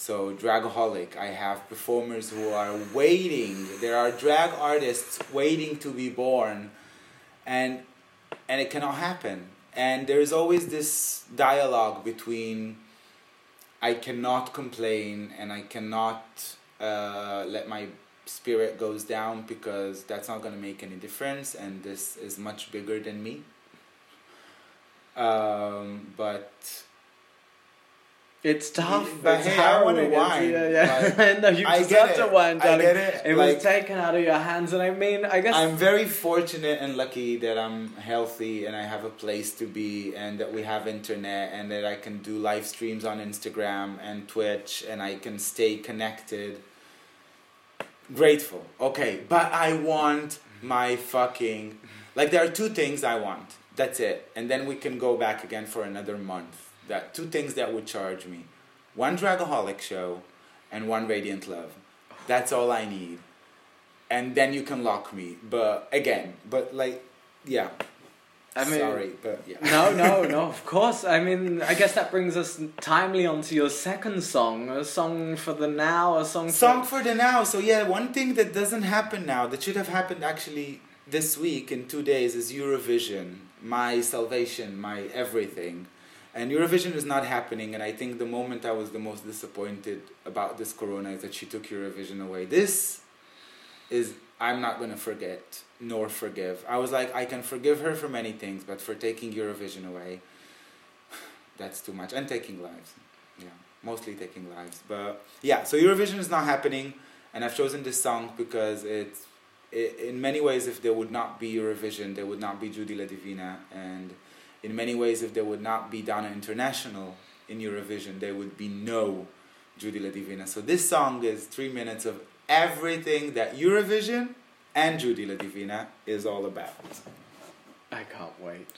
so dragaholic i have performers who are waiting. There are drag artists waiting to be born. And and it cannot happen. And there's always this dialogue between i cannot complain and i cannot uh, let my spirit goes down because that's not going to make any difference and this is much bigger than me. Um, but It's tough. But it's hey, I wanna harrowing. Whine. Yeah, yeah. Like, *laughs* no, you I deserve get to it. whine, I get it. It Like- was taken out of your hands, and I mean, I guess I'm very fortunate and lucky that I'm healthy and I have a place to be and that we have internet and that I can do live streams on Instagram and Twitch and I can stay connected. Grateful. Okay, but I want my fucking like there are two things I want. That's it. And then we can go back again for another month. That two things that would charge me. One Dragaholic show and one Radiant Love. That's all I need and then you can lock me. But again, but like, yeah. I mean- sorry, but yeah. *laughs* no, no, no. *laughs* Of course. I mean, I guess that brings us timely onto your second song, a song for the now, a song. Song For, for the now. So yeah, one thing that doesn't happen now that should have happened actually this week in two days is Eurovision, my salvation, my everything. And Eurovision is not happening, and I think the moment I was the most disappointed about this corona is that she took Eurovision away. This is, I'm not gonna forget nor forgive. I was like, I can forgive her for many things, but for taking Eurovision away, *sighs* that's too much. And taking lives. Yeah, mostly taking lives. But yeah, so Eurovision is not happening, and I've chosen this song because it's, i in many ways, if there would not be Eurovision, there would not be Judy La Divina, and in many ways, if there would not be Dana International in Eurovision, there would be no Judy La Divina. So this song is three minutes of everything that Eurovision and Judy La Divina is all about. I can't wait.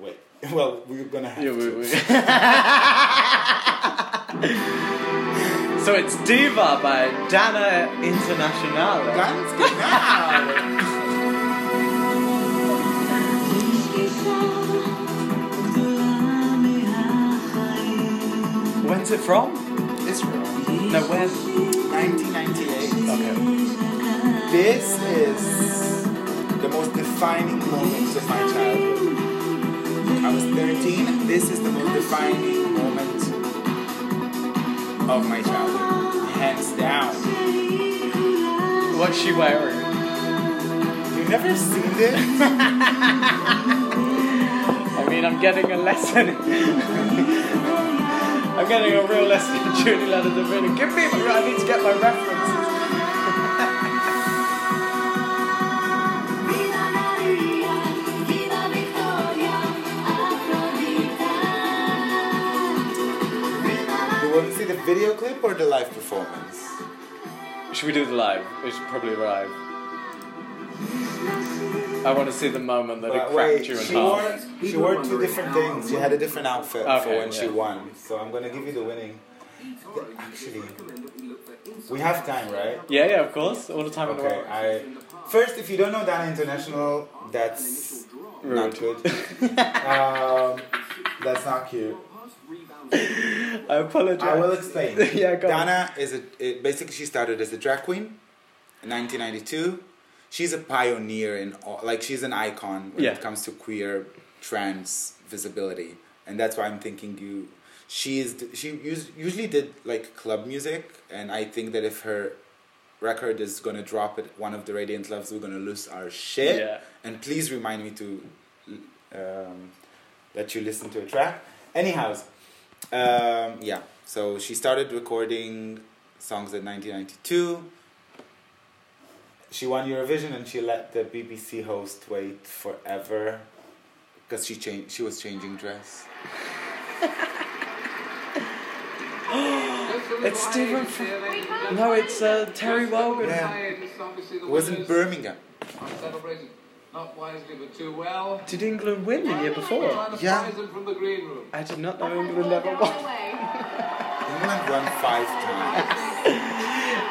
Wait, *laughs* well, we're gonna have Yeah, to. *laughs* so it's Diva by Dana Internationale. Ganz genau. When's it from? Israel, No, when? 1998. Okay. This is the most defining moments of my childhood. I was 13. This is the most defining moment of my childhood. Hands down. What's she wearing? You've never seen this? *laughs* I mean, I'm getting a lesson. *laughs* I'm getting a real lesson in Judy Leonard Davina. Give me, I need to get my references. Viva Maria, viva Victoria, Aphrodite. You want to see the video clip or the live performance? Should we do the live? We should probably live. I want to see the moment that it cracked wait, you in she half. wore, she wore two different things. She had a different outfit for Okay, when she won. So I'm gonna give you the winning. The- actually, we have time, right? Yeah, yeah, of course. All the time in the Okay. world. I first, if you don't know Dana International, that's not good. *laughs* um, that's not cute. I apologize. I will explain. *laughs* yeah, go on. Dana is a it, basically she started as a drag queen in 1992. She's a pioneer in all, like she's an icon when Yeah. it comes to queer trans visibility, and that's why I'm thinking you. She's she usually did like club music, and I think that if her record is gonna drop at one of the Radiant Loves, we're gonna lose our shit. Yeah. And please remind me to um, that you listen to a track. Anyhow, um, yeah. So she started recording songs in 1992. She won Eurovision and she let the BBC host wait forever because she changed. She was changing dress. *laughs* It's Stephen. Fr- no, it's uh, Terry Wogan. Yeah. It was in Birmingham. Celebrated not wisely but too well. Did England win the year before? Yeah. from the green room. I did not know England ever won. England won five times.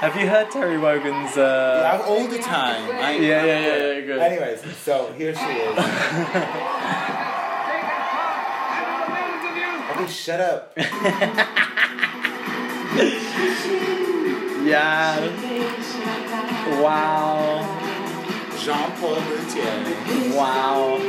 Have you heard Terry Wogan's? Uh, Yeah, all the time. I, Yeah, yeah, yeah, yeah, good. Anyways, so here she is. *laughs* okay, shut up. *laughs* yeah. Wow. Jean Paul Gaultier. Wow.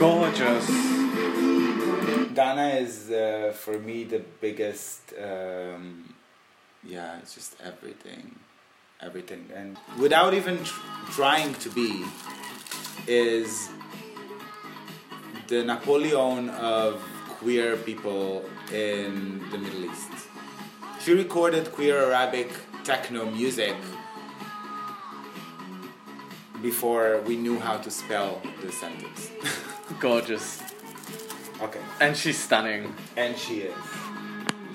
Gorgeous. Dana is uh, for me the biggest. Um, yeah, it's just everything, everything, and without even tr- trying to be, is the Napoleon of queer people in the Middle East. She recorded queer Arabic techno music before we knew how to spell the sentence. *laughs* Gorgeous. okay. And she's stunning. And she is.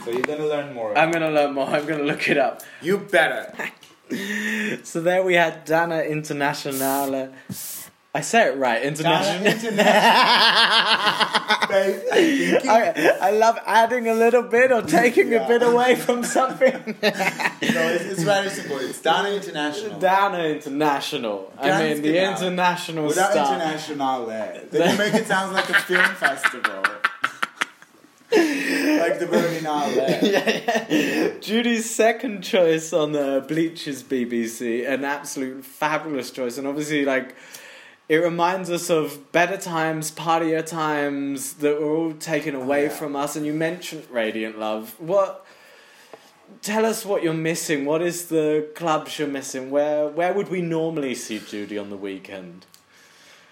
So you're gonna learn more. I'm gonna learn more. I'm gonna look it up. you better. *laughs* So there we had Dana Internationale. I say it right. International. Babe, I'm I, I love adding a little bit or taking a bit away from something. *laughs* no, it's, it's very simple. It's Dana International. Dana International. I mean, the international Without stuff. international eh? there. Then you make it sound like a film *laughs* festival. like the Berlinale. Eh? *laughs* yeah, yeah. Judy's second choice on the Bleachers BBC, an absolute fabulous choice, and obviously, like, it reminds us of better times, partier times that were all taken away Yeah. from us. And you mentioned Radiant Love. What? Tell us what you're missing. What is the clubs you're missing? Where Where would we normally see Judy on the weekend?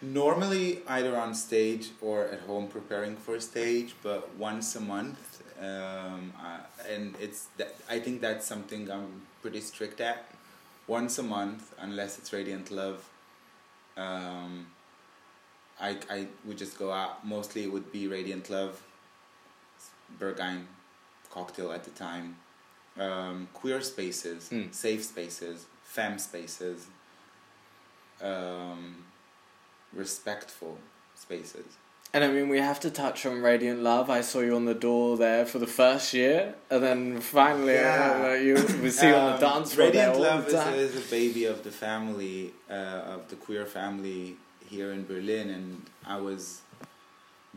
Normally, either on stage or at home preparing for a stage, but once a month. Um, and it's that, I think that's something I'm pretty strict at. Once a month, unless it's Radiant Love. Um, I, I would just go out. Mostly it would be Radiant Love, Berghain cocktail at the time, um, queer spaces, Hmm. safe spaces, femme spaces, um, respectful spaces. And I mean, we have to touch on Radiant Love. I saw you on the door there for the first year, and then finally, Yeah. uh, you we see you on the Um, dance floor Radiant Love is, is a baby of the family, uh, of the queer family here in Berlin, and I was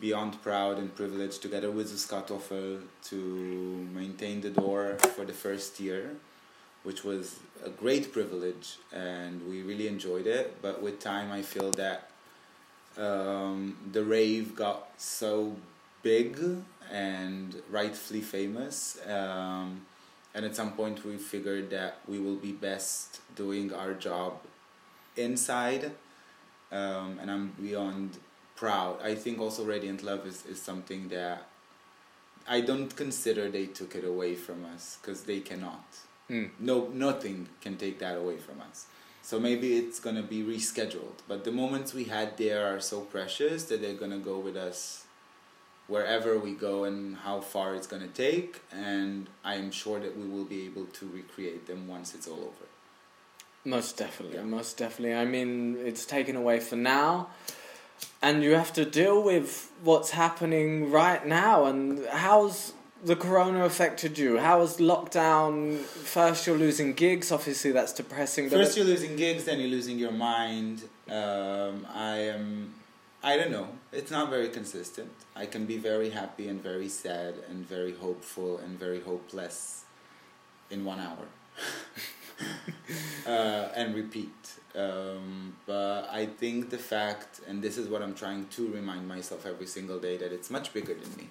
beyond proud and privileged together with Sus Kartoffel to maintain the door for the first year, which was a great privilege, and we really enjoyed it. But with time, I feel that um, the rave got so big and rightfully famous. Um, and at some point, we figured that we will be best doing our job inside. Um, and I'm beyond proud. I think also Radiant Love is, is something that I don't consider they took it away from us because they cannot. Hmm. No, nothing can take that away from us. So maybe it's gonna be rescheduled. But the moments we had there are so precious that they're gonna go with us wherever we go and how far it's gonna take. And I am sure that we will be able to recreate them once it's all over. Most definitely, Yeah. most definitely. I mean, it's taken away for now, and you have to deal with what's happening right now. And how's the corona affected you? How has lockdown? First, you're losing gigs. Obviously, that's depressing. But First, you're losing gigs, then you're losing your mind. Um, I am, I don't know. It's not very consistent. I can be very happy and very sad and very hopeful and very hopeless in one hour. *laughs* uh, and repeat. Um, but I think the fact, and this is what I'm trying to remind myself every single day, that it's much bigger than me.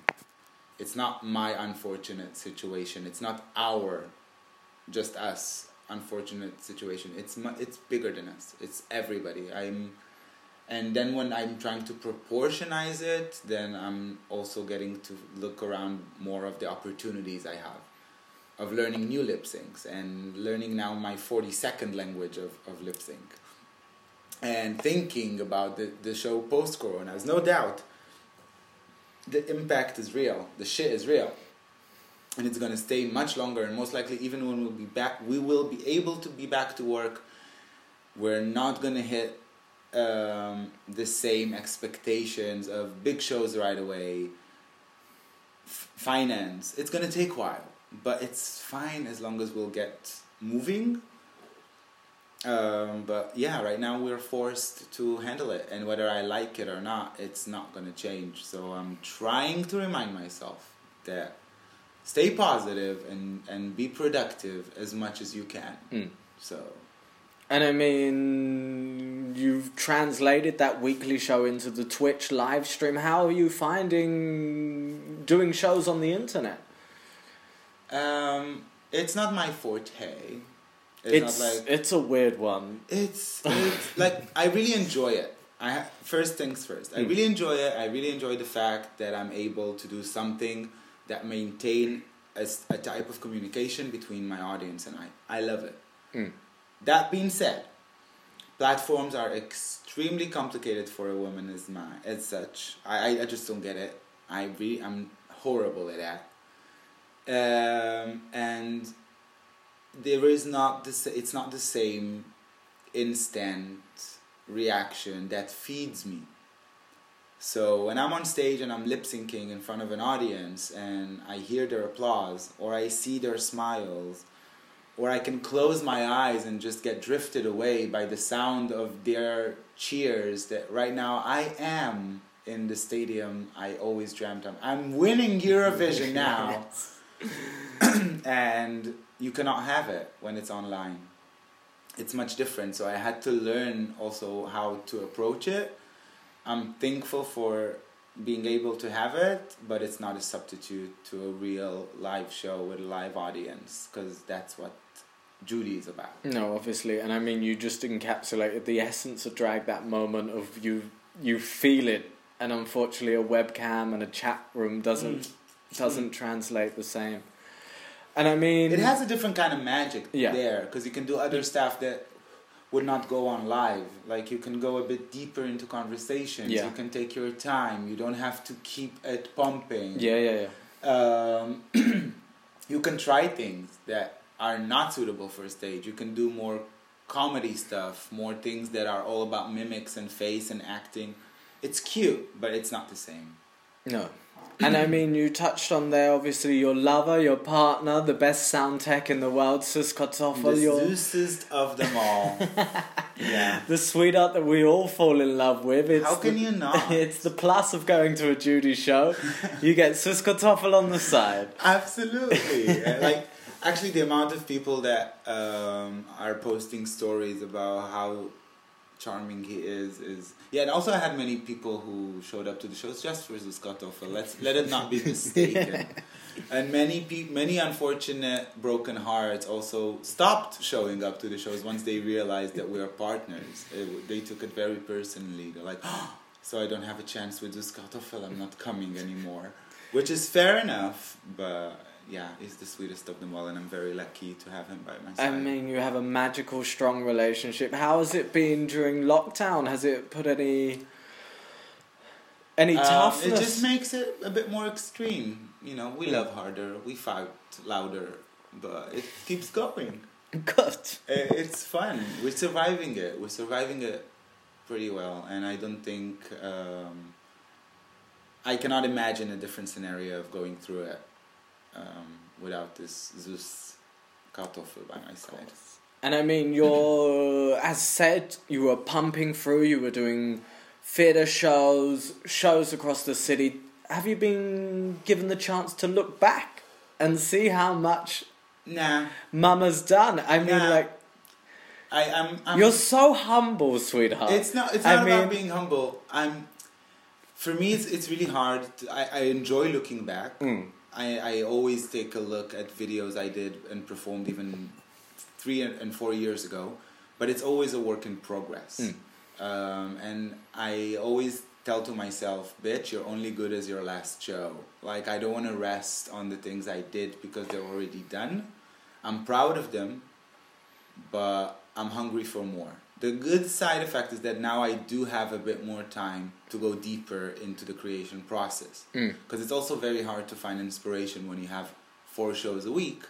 It's not my unfortunate situation. It's not our, just us, unfortunate situation. It's it's bigger than us. It's everybody. I'm, and then when I'm trying to proportionize it, then I'm also getting to look around more of the opportunities I have of learning new lip syncs and learning now my 42nd language of, of lip sync and thinking about the, the show post corona there's no doubt the impact is real. The shit is real. And it's going to stay much longer. And most likely even when we'll be back we will be able to be back to work. We're not going to hit um, the same expectations of big shows right away. F- finance. It's going to take a while. But it's fine as long as we'll get moving um, but yeah right now we're forced to handle it and whether i like it or not it's not going to change so i'm trying to remind myself that stay positive and, and be productive as much as you can Mm. so And I mean, you've translated that weekly show into the Twitch live stream. How are you finding doing shows on the internet? um, it's not my forte it's, It's like it's a weird one. It's it's *laughs* like I really enjoy it. I ha- first things first. I Mm. really enjoy it. I really enjoy the fact that I'm able to do something that maintain a type of communication between my audience and I. I love it. Mm. That being said, platforms are extremely complicated for a woman as my as such. I, I, I just don't get it. I really I'm horrible at that. Um, and there is not the it's not the same instant reaction that feeds me. So when I'm on stage and I'm lip syncing in front of an audience and I hear their applause or I see their smiles or I can close my eyes and just get drifted away by the sound of their cheers that right now I am in the stadium I always dreamt of. I'm winning Eurovision *laughs* now. *clears throat* and you cannot have it when it's online. It's much different. So I had to learn also how to approach it. I'm thankful for being able to have it, but it's not a substitute to a real live show with a live audience because that's what Judy is about. No, obviously, and I mean you just encapsulated the essence of drag. That moment of you, you feel it, and unfortunately, a webcam and a chat room doesn't mm. doesn't translate the same. And I mean, It has a different kind of magic Yeah. there because you can do other stuff that would not go on live. Like you can go a bit deeper into conversations. Yeah. You can take your time. You don't have to keep it pumping. yeah, yeah, yeah. Um, *clears throat* you can try things that are not suitable for a stage. You can do more comedy stuff, more things that are all about mimics and face and acting. It's cute, but it's not the same. No. And I mean, you touched on there, obviously, your lover, your partner, the best sound tech in the world, Sus Kartoffel, the your, Zeusest of them all. *laughs* yeah. the sweetheart that we all fall in love with. It's How can the, you *laughs* not? It's the plus of going to a Judy show. you get Sus Kartoffel on the side. *laughs* Absolutely. Like actually the amount of people that um, are posting stories about how charming he is is yeah and also I had many people who showed up to the shows just for Sus Kartoffel. Let's let it not be *laughs* mistaken. and many pe- many unfortunate broken hearts also stopped showing up to the shows once they realized that we are partners. It- they took it very personally. They're like, ah, so I don't have a chance with Sus Kartoffel. I'm not coming anymore which is fair enough, but yeah, he's the sweetest of them all, and I'm very lucky to have him by my side. I mean, you have a magical, strong relationship. How has it been during lockdown? Has it put any any Um, toughness? it just makes it a bit more extreme. You know, we love harder, we fight louder, but it keeps going. *laughs* Good. It's fun. We're surviving it. We're surviving it pretty well, and I don't think um, I cannot imagine a different scenario of going through it um, without this Sus Kartoffel by my side. And I mean, you're, *laughs* as said, you were pumping through, you were doing theatre shows, shows across the city. Have you been given the chance to look back and see how much Nah, Mama's done? I mean, Nah. like, I am. I'm, you're so humble, sweetheart. It's not. It's I about mean- being humble. I'm. For me, it's it's really hard. To, I I enjoy looking back. Mm. I I always take a look at videos I did and performed even three and, four years ago, but it's always a work in progress. Mm. Um, and I always tell to myself, "Bitch, you're only good as your last show." Like I don't want to rest on the things I did because they're already done. I'm proud of them, but I'm hungry for more. The good side effect is that now I do have a bit more time to go deeper into the creation process. Mm. Because it's also very hard to find inspiration when you have four shows a week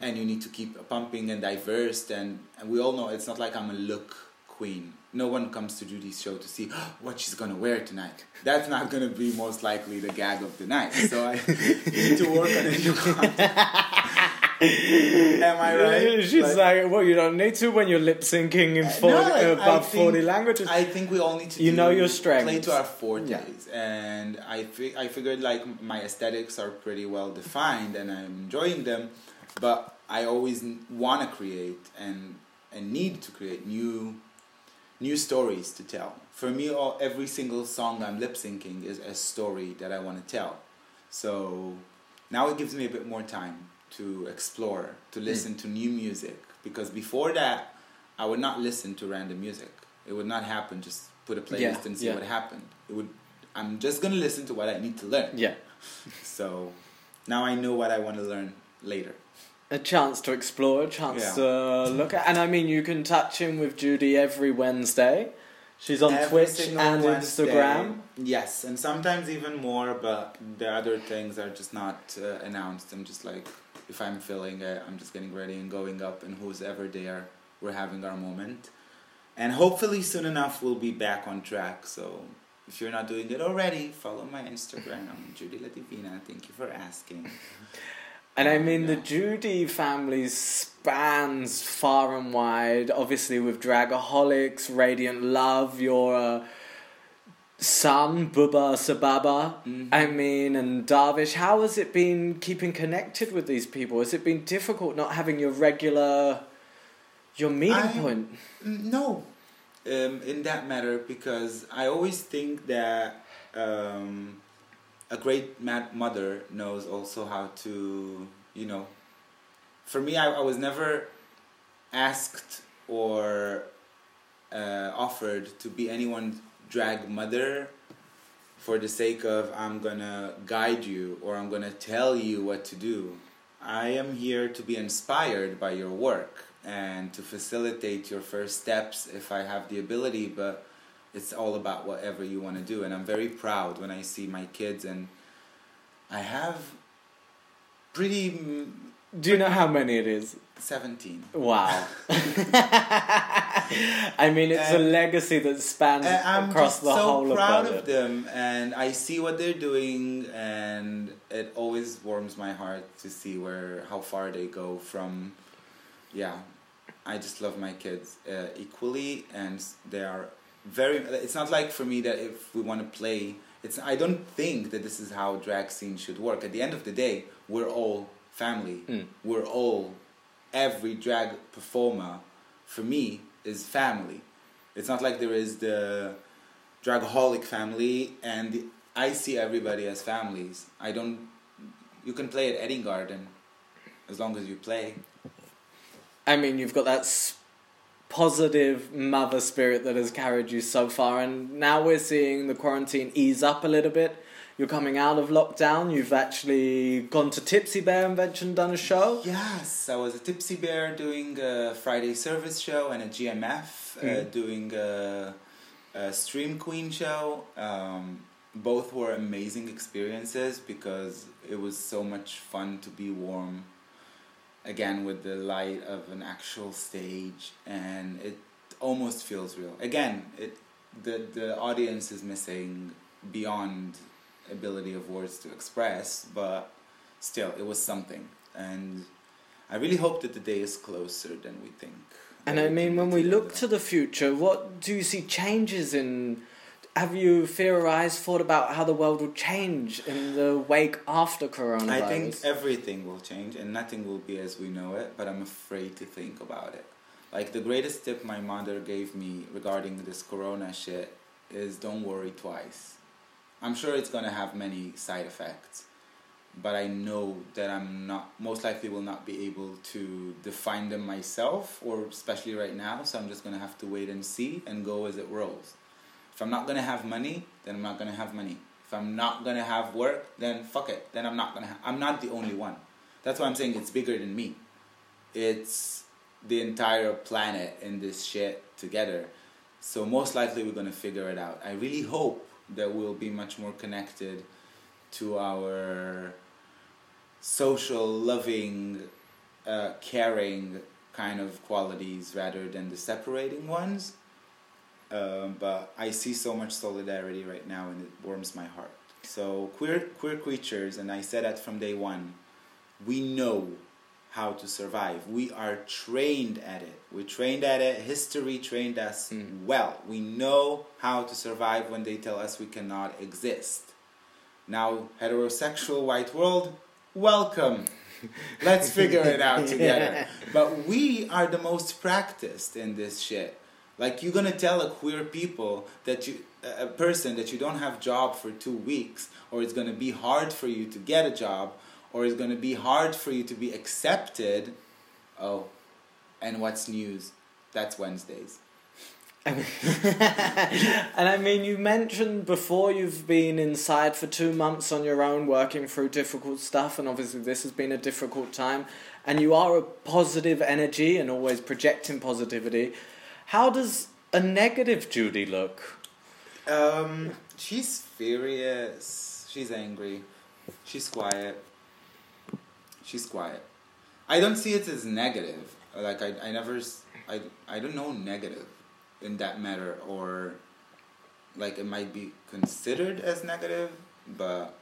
and you need to keep pumping and diverse. And, and we all know it's not like I'm a look queen. No one comes to Judy's show to see what she's gonna wear tonight. That's not gonna be most likely the gag of the night. So I *laughs* need to work on a new content. *laughs* Am I right? She's like, well, you don't need to when you're lip syncing in 40, No, like, I uh, above think- 40 languages. I think we all need to You know your strengths. play to our fortes, Yeah. and I fi- I figured like my aesthetics are pretty well defined and I'm enjoying them, but I always want to create and and need to create new new stories to tell. For me, all, every single song I'm lip syncing is a story that I want to tell. So now it gives me a bit more time to explore, to listen to new music. Because before that, I would not listen to random music. It would not happen. Just put a playlist Yeah, and see yeah. what happened. It would. I'm just gonna listen to what I need to learn. yeah. *laughs* So now I know what I want to learn later. A chance to explore, a chance Yeah. to look at. And I mean, you can touch in with Judy every Wednesday. She's on Every Twitch and Wednesday. Instagram. Yes, and sometimes even more, but the other things are just not uh, announced. I'm just like, if I'm feeling it, I'm just getting ready and going up, and who's ever there, we're having our moment. and hopefully soon enough we'll be back on track. So if you're not doing it already, follow my Instagram, Judy La Divina. Thank you for asking. And I mean, the Judy family spans far and wide. Obviously, with Dragaholics, Radiant Love, your uh, son, Bubba Sababa. Mhm. I mean, and Darvish. How has it been keeping connected with these people? Has it been difficult not having your regular, your meeting I- point? No, um, in that matter, because I always think that um, a great mother knows also how to, you know. For me, I, I was never asked or uh, offered to be anyone's drag mother for the sake of I'm gonna guide you or I'm gonna tell you what to do. I am here to be inspired by your work and to facilitate your first steps if I have the ability, but it's all about whatever you want to do. And I'm very proud when I see my kids, and I have pretty Do you know how many it is? 17. Wow. *laughs* I mean, it's a legacy that spans And I'm across the so whole proud of of them, and I see what they're doing, and it always warms my heart to see where how far they go from. Yeah, I just love my kids uh, equally, and they are very. It's not like for me that if we want to play, it's. I don't think that this is how drag scene should work. At the end of the day, we're all family. Mm. We're all every drag performer. For me, is family. It's not like there is the dragaholic family, and I see everybody as families. I don't. You can play at Edding Garden, as long as you play. I mean, you've got that s- positive mother spirit that has carried you so far, and now we're seeing the quarantine ease up a little bit. You're coming out of lockdown. You've actually gone to Tipsy Bear and done a show. Yes, I was a Tipsy Bear doing a Friday service show and a GMF uh, Mm. doing a, a Stream Queen show. Um, both were amazing experiences because it was so much fun to be warm again with the light of an actual stage and it almost feels real. Again, it the the audience is missing beyond ability of words to express, but still it was something and I really hope that the day is closer than we think. And I mean, when we look to the future, what do you see changes in? Have you theorized, thought about how the world will change in the wake after coronavirus? I think everything will change and nothing will be as we know it, but I'm afraid to think about it. Like the greatest tip my mother gave me regarding this corona shit is don't worry twice. I'm sure it's gonna have many side effects, but I know that I'm not most likely will not be able to define them myself or especially right now, so I'm just gonna have to wait and see and go as it rolls. If I'm not gonna have money, then I'm not gonna have money. If I'm not gonna have work, then fuck it. Then I'm not gonna. Ha- I'm not the only one. That's why I'm saying it's bigger than me. It's the entire planet in this shit together. So most likely we're gonna figure it out. I really hope that we'll be much more connected to our social, loving, uh, caring kind of qualities rather than the separating ones. Um, but I see so much solidarity right now, and it warms my heart. So queer queer creatures, and I said that from day one. We know how to survive. We are trained at it. We're trained at it. History trained us Mm. well. We know how to survive when they tell us we cannot exist. Now, heterosexual white world, welcome. *laughs* Let's figure it out together. But we are the most practiced in this shit. Like you're gonna tell a queer people that you a a person that you don't have job for two weeks, or it's gonna be hard for you to get a job, or it's gonna be hard for you to be accepted. Oh, and what's news? That's Wednesdays. *laughs* and I mean, you mentioned before you've been inside for two months on your own, working through difficult stuff, and obviously this has been a difficult time. And you are a positive energy and always projecting positivity. How does a negative Judy look? Um, she's furious. She's angry. She's quiet. She's quiet. I don't see it as negative. Like I, I never, I, I don't know negative. in that matter, or like it might be considered as negative, but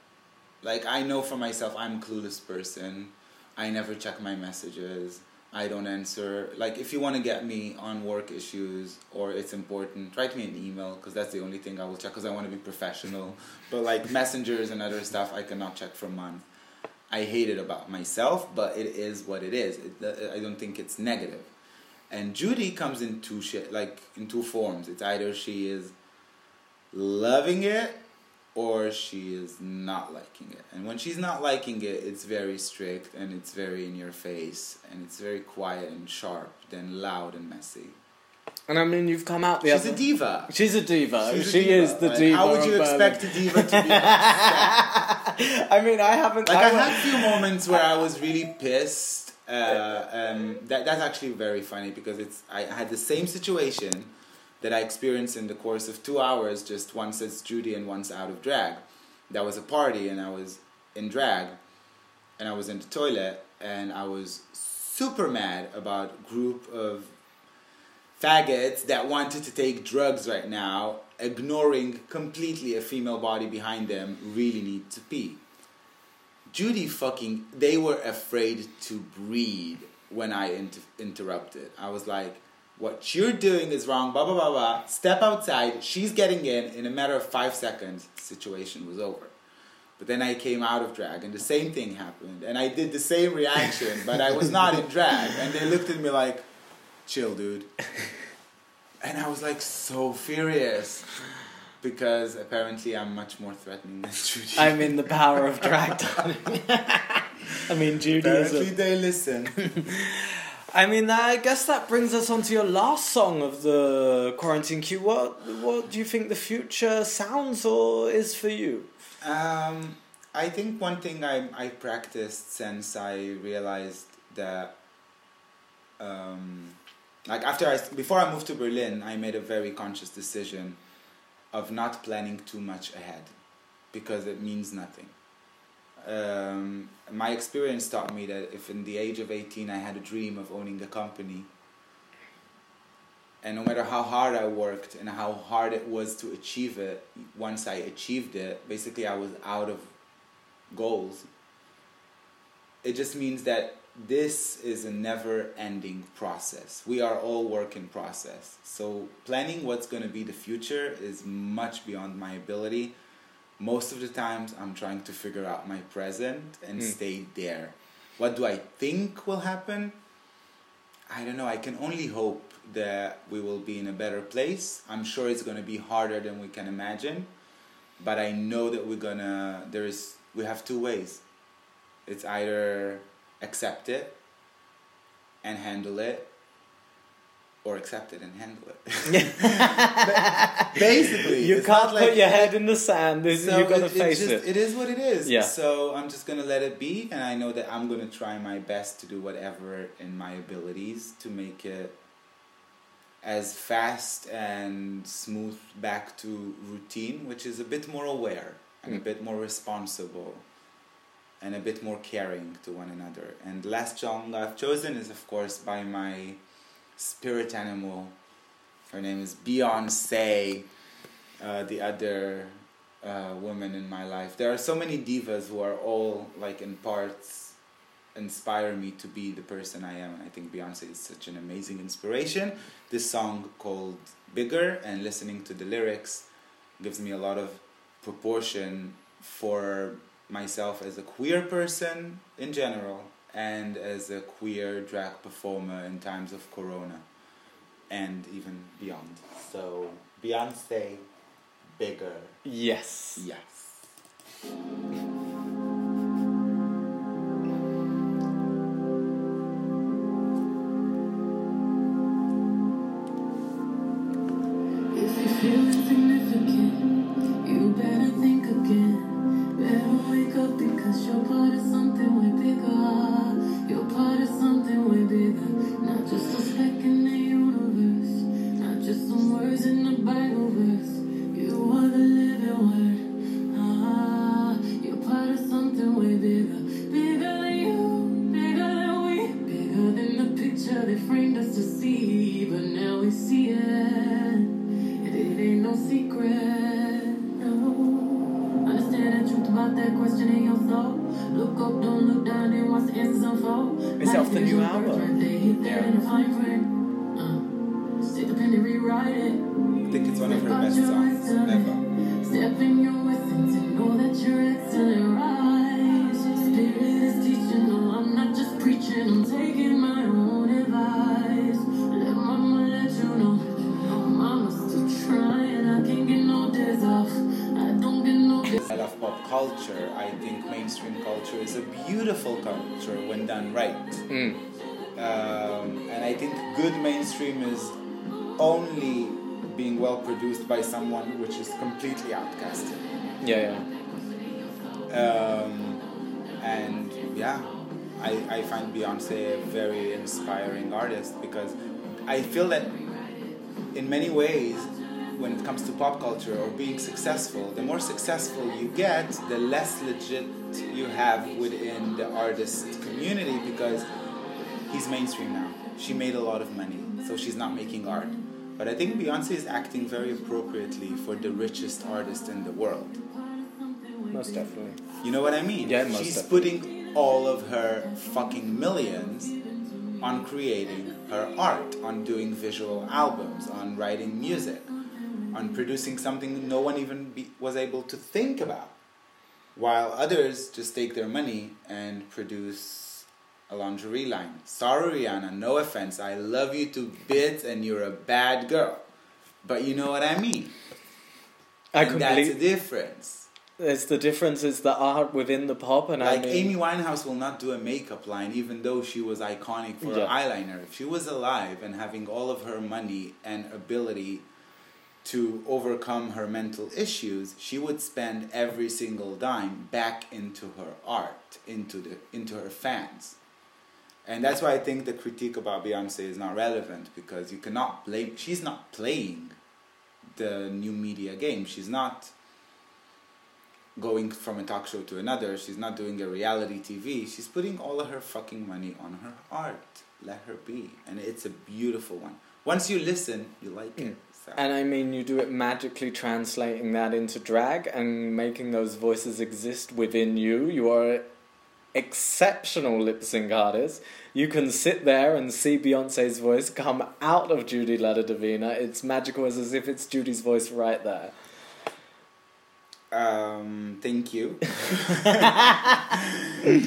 like I know for myself, I'm a clueless person. I never check my messages. I don't answer. Like, if you want to get me on work issues or it's important, write me an email because that's the only thing I will check because I want to be professional. But like messengers and other stuff, I cannot check for months. I hate it about myself, but it is what it is. It, I don't think it's negative. And Judy comes in two shit, like in two forms. It's either she is loving it or she is not liking it. And when she's not liking it, it's very strict and it's very in your face and it's very quiet and sharp, then loud and messy. And I mean, you've come out the She's other. a diva. She's a diva. She's a she diva. is the Like, diva. How would you expect a diva to be upset? *laughs* *laughs* I mean, I haven't. Like I wa- had a few moments where I was really pissed. Uh, um, that that's actually very funny because it's I had the same situation that I experienced in the course of two hours, just once as Judy and once out of drag. That was a party and I was in drag, and I was in the toilet and I was super mad about a group of faggots that wanted to take drugs right now, ignoring completely a female body behind them, really need to pee. Judy fucking, they were afraid to breathe when I inter- interrupted. I was like, what you're doing is wrong, blah, blah, blah, blah. Step outside. She's getting in. In a matter of five seconds, situation was over. But then I came out of drag and the same thing happened. And I did the same reaction, but I was not in drag. And they looked at me like, chill, dude. *laughs* And I was like so furious because apparently I'm much more threatening than *laughs* Judy. I'm in the power of drag. *laughs* I mean, Judy is. apparently they listen. I mean, I guess that brings us on to your last song of the quarantine queue. What What do you think the future sounds or is for you? Um, I think one thing I I practiced since I realized that, um, like after I before I moved to Berlin, I made a very conscious decision of not planning too much ahead, because it means nothing. Um, my experience taught me that if in the age of eighteen I had a dream of owning a company, and no matter how hard I worked and how hard it was to achieve it, once I achieved it, basically I was out of goals. It just means that this is a never ending process. We are all work in process. So planning what's going to be the future is much beyond my ability. Most of the times I'm trying to figure out my present and Mm. stay there. What do I think will happen? I don't know. I can only hope that we will be in a better place. I'm sure it's going to be harder than we can imagine, but I know that we're gonna. There is. We have two ways. It's either accept it and handle it, or accept it and handle it. *laughs* Basically, You can't like- put your head in the sand. This, so you got to it- face just, it. It is what it is. Yeah. So I'm just gonna let it be, and I know that I'm gonna try my best to do whatever in my abilities to make it as fast and smooth back to routine, which is a bit more aware and a Mm. bit more responsible and a bit more caring to one another. And the last song I've chosen is, of course, by my spirit animal. Her name is Beyonce, uh, the other uh, woman in my life. There are so many divas who are all, like, in parts inspire me to be the person I am. And I think Beyonce is such an amazing inspiration. This song called Bigger and listening to the lyrics gives me a lot of proportion for myself as a queer person in general and as a queer drag performer in times of corona and even beyond. So Beyonce bigger. yes. Yes. Right. Mm. Um, and I think good mainstream is only being well produced by someone which is completely outcasted. Yeah, yeah. Um, and yeah, I, I find Beyonce a very inspiring artist because I feel that in many ways, when it comes to pop culture or being successful, the more successful you get, the less legit you have within the artist community because he's mainstream now. She made a lot of money, so she's not making art. But I think Beyonce is acting very appropriately for the richest artist in the world. Most definitely. You know what I mean? Yeah, most She's definitely. putting all of her fucking millions on creating her art, on doing visual albums, on writing music, on producing something no one even be, was able to think about. While others just take their money and produce a lingerie line. Sorry, Rihanna, no offense. I love you to bits and you're a bad girl. But you know what I mean? I and that's the difference. It's the difference is the art within the pop, and Like I mean, Amy Winehouse will not do a makeup line, even though she was iconic for her eyeliner. If she was alive and having all of her money and ability to overcome her mental issues, she would spend every single dime back into her art, into the into her fans. And that's why I think the critique about Beyonce is not relevant because you cannot blame. She's not playing the new media game. She's not going from a talk show to another. She's not doing a reality TV. She's putting all of her fucking money on her art. Let her be. And it's a beautiful one. Once you listen, you like it. Hmm. So. and I mean, you do it magically translating that into drag and making those voices exist within you. You are exceptional lip sync artist. You can sit there and see Beyonce's voice come out of Judy La Divina. It's magical as, as if it's Judy's voice right there. Um, thank you. *laughs* you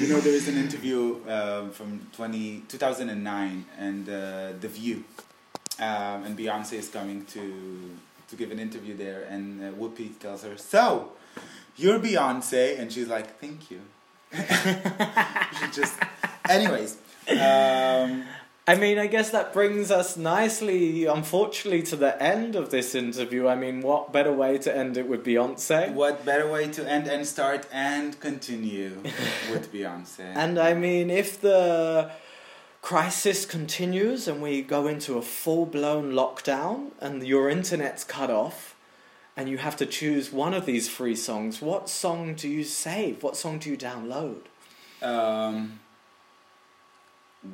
know, there is an interview um, from 20, 2009 and uh, The View. Um, and Beyonce is coming to to give an interview there, and uh, Whoopi tells her, "So, you're Beyonce," and she's like, "Thank you." *laughs* just, anyways. Um, I mean, I guess that brings us nicely, unfortunately, to the end of this interview. I mean, what better way to end it with Beyonce? what better way to end and start and continue *laughs* with Beyonce? And I mean, if the crisis continues and we go into a full blown lockdown and your internet's cut off and you have to choose one of these three songs, what song do you save? What song do you download? Um.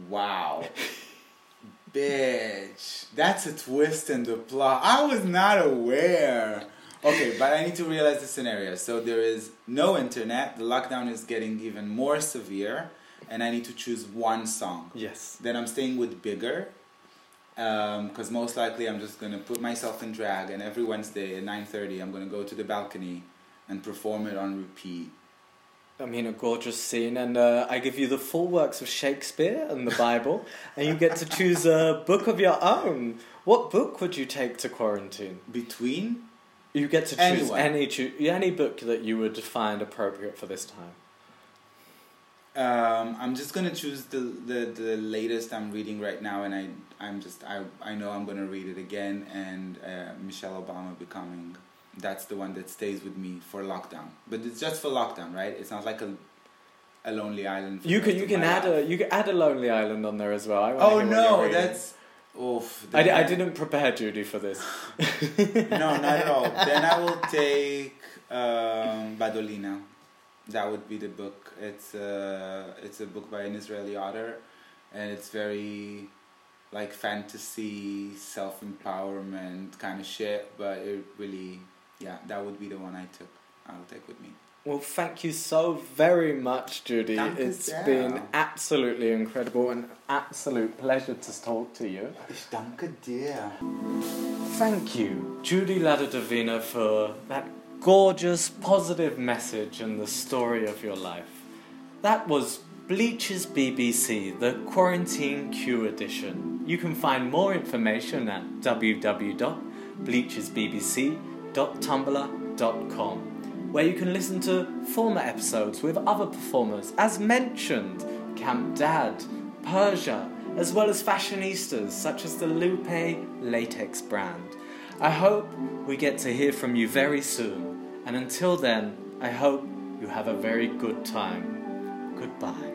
Wow. *laughs* Bitch. That's a twist in the plot. I was not aware. Okay, but I need to realize the scenario. So there is no internet, the lockdown is getting even more severe, and I need to choose one song. Yes. Then I'm staying with Bigger, because most likely I'm just gonna put myself in drag, and every Wednesday at 9:30 I'm gonna go to the balcony and perform it on repeat. I mean, a gorgeous scene, and uh, I give you the full works of Shakespeare and the Bible, *laughs* and you get to choose a book of your own. What book would you take to quarantine? Between You get to choose Anyone. any choo- any book that you would find appropriate for this time. Um, I'm just gonna choose the, the the latest I'm reading right now, and I I'm just I I know I'm gonna read it again, and uh, Michelle Obama becoming. That's the one that stays with me for lockdown, but it's just for lockdown, right? It's not like a a Lonely Island. For You can you can add life. a you can add a Lonely Island on there as well. I Oh hear what you're no, that's oof. I, di- I didn't prepare Judy for this. *laughs* No, not at all. then I will take um, Badolina. That would be the book. It's uh, it's a book by an Israeli author, and it's very like fantasy, self empowerment kind of shit. But it really, yeah, that would be the one I took. I'll take with me. Well, thank you so very much, Judy. Danke It's sehr. been absolutely incredible and absolute pleasure to talk to you. Ich danke dir. Thank you, Judy La Divina, for that gorgeous, positive message and the story of your life. That was Bleach's BBC, the Quarantine Q edition. You can find more information at www.bleachesbbc.tumblr.com, where you can listen to former episodes with other performers, as mentioned Camp Dad, Persia, as well as fashionistas such as the Lupe latex brand. I hope we get to hear from you very soon, and until then, I hope you have a very good time. Goodbye.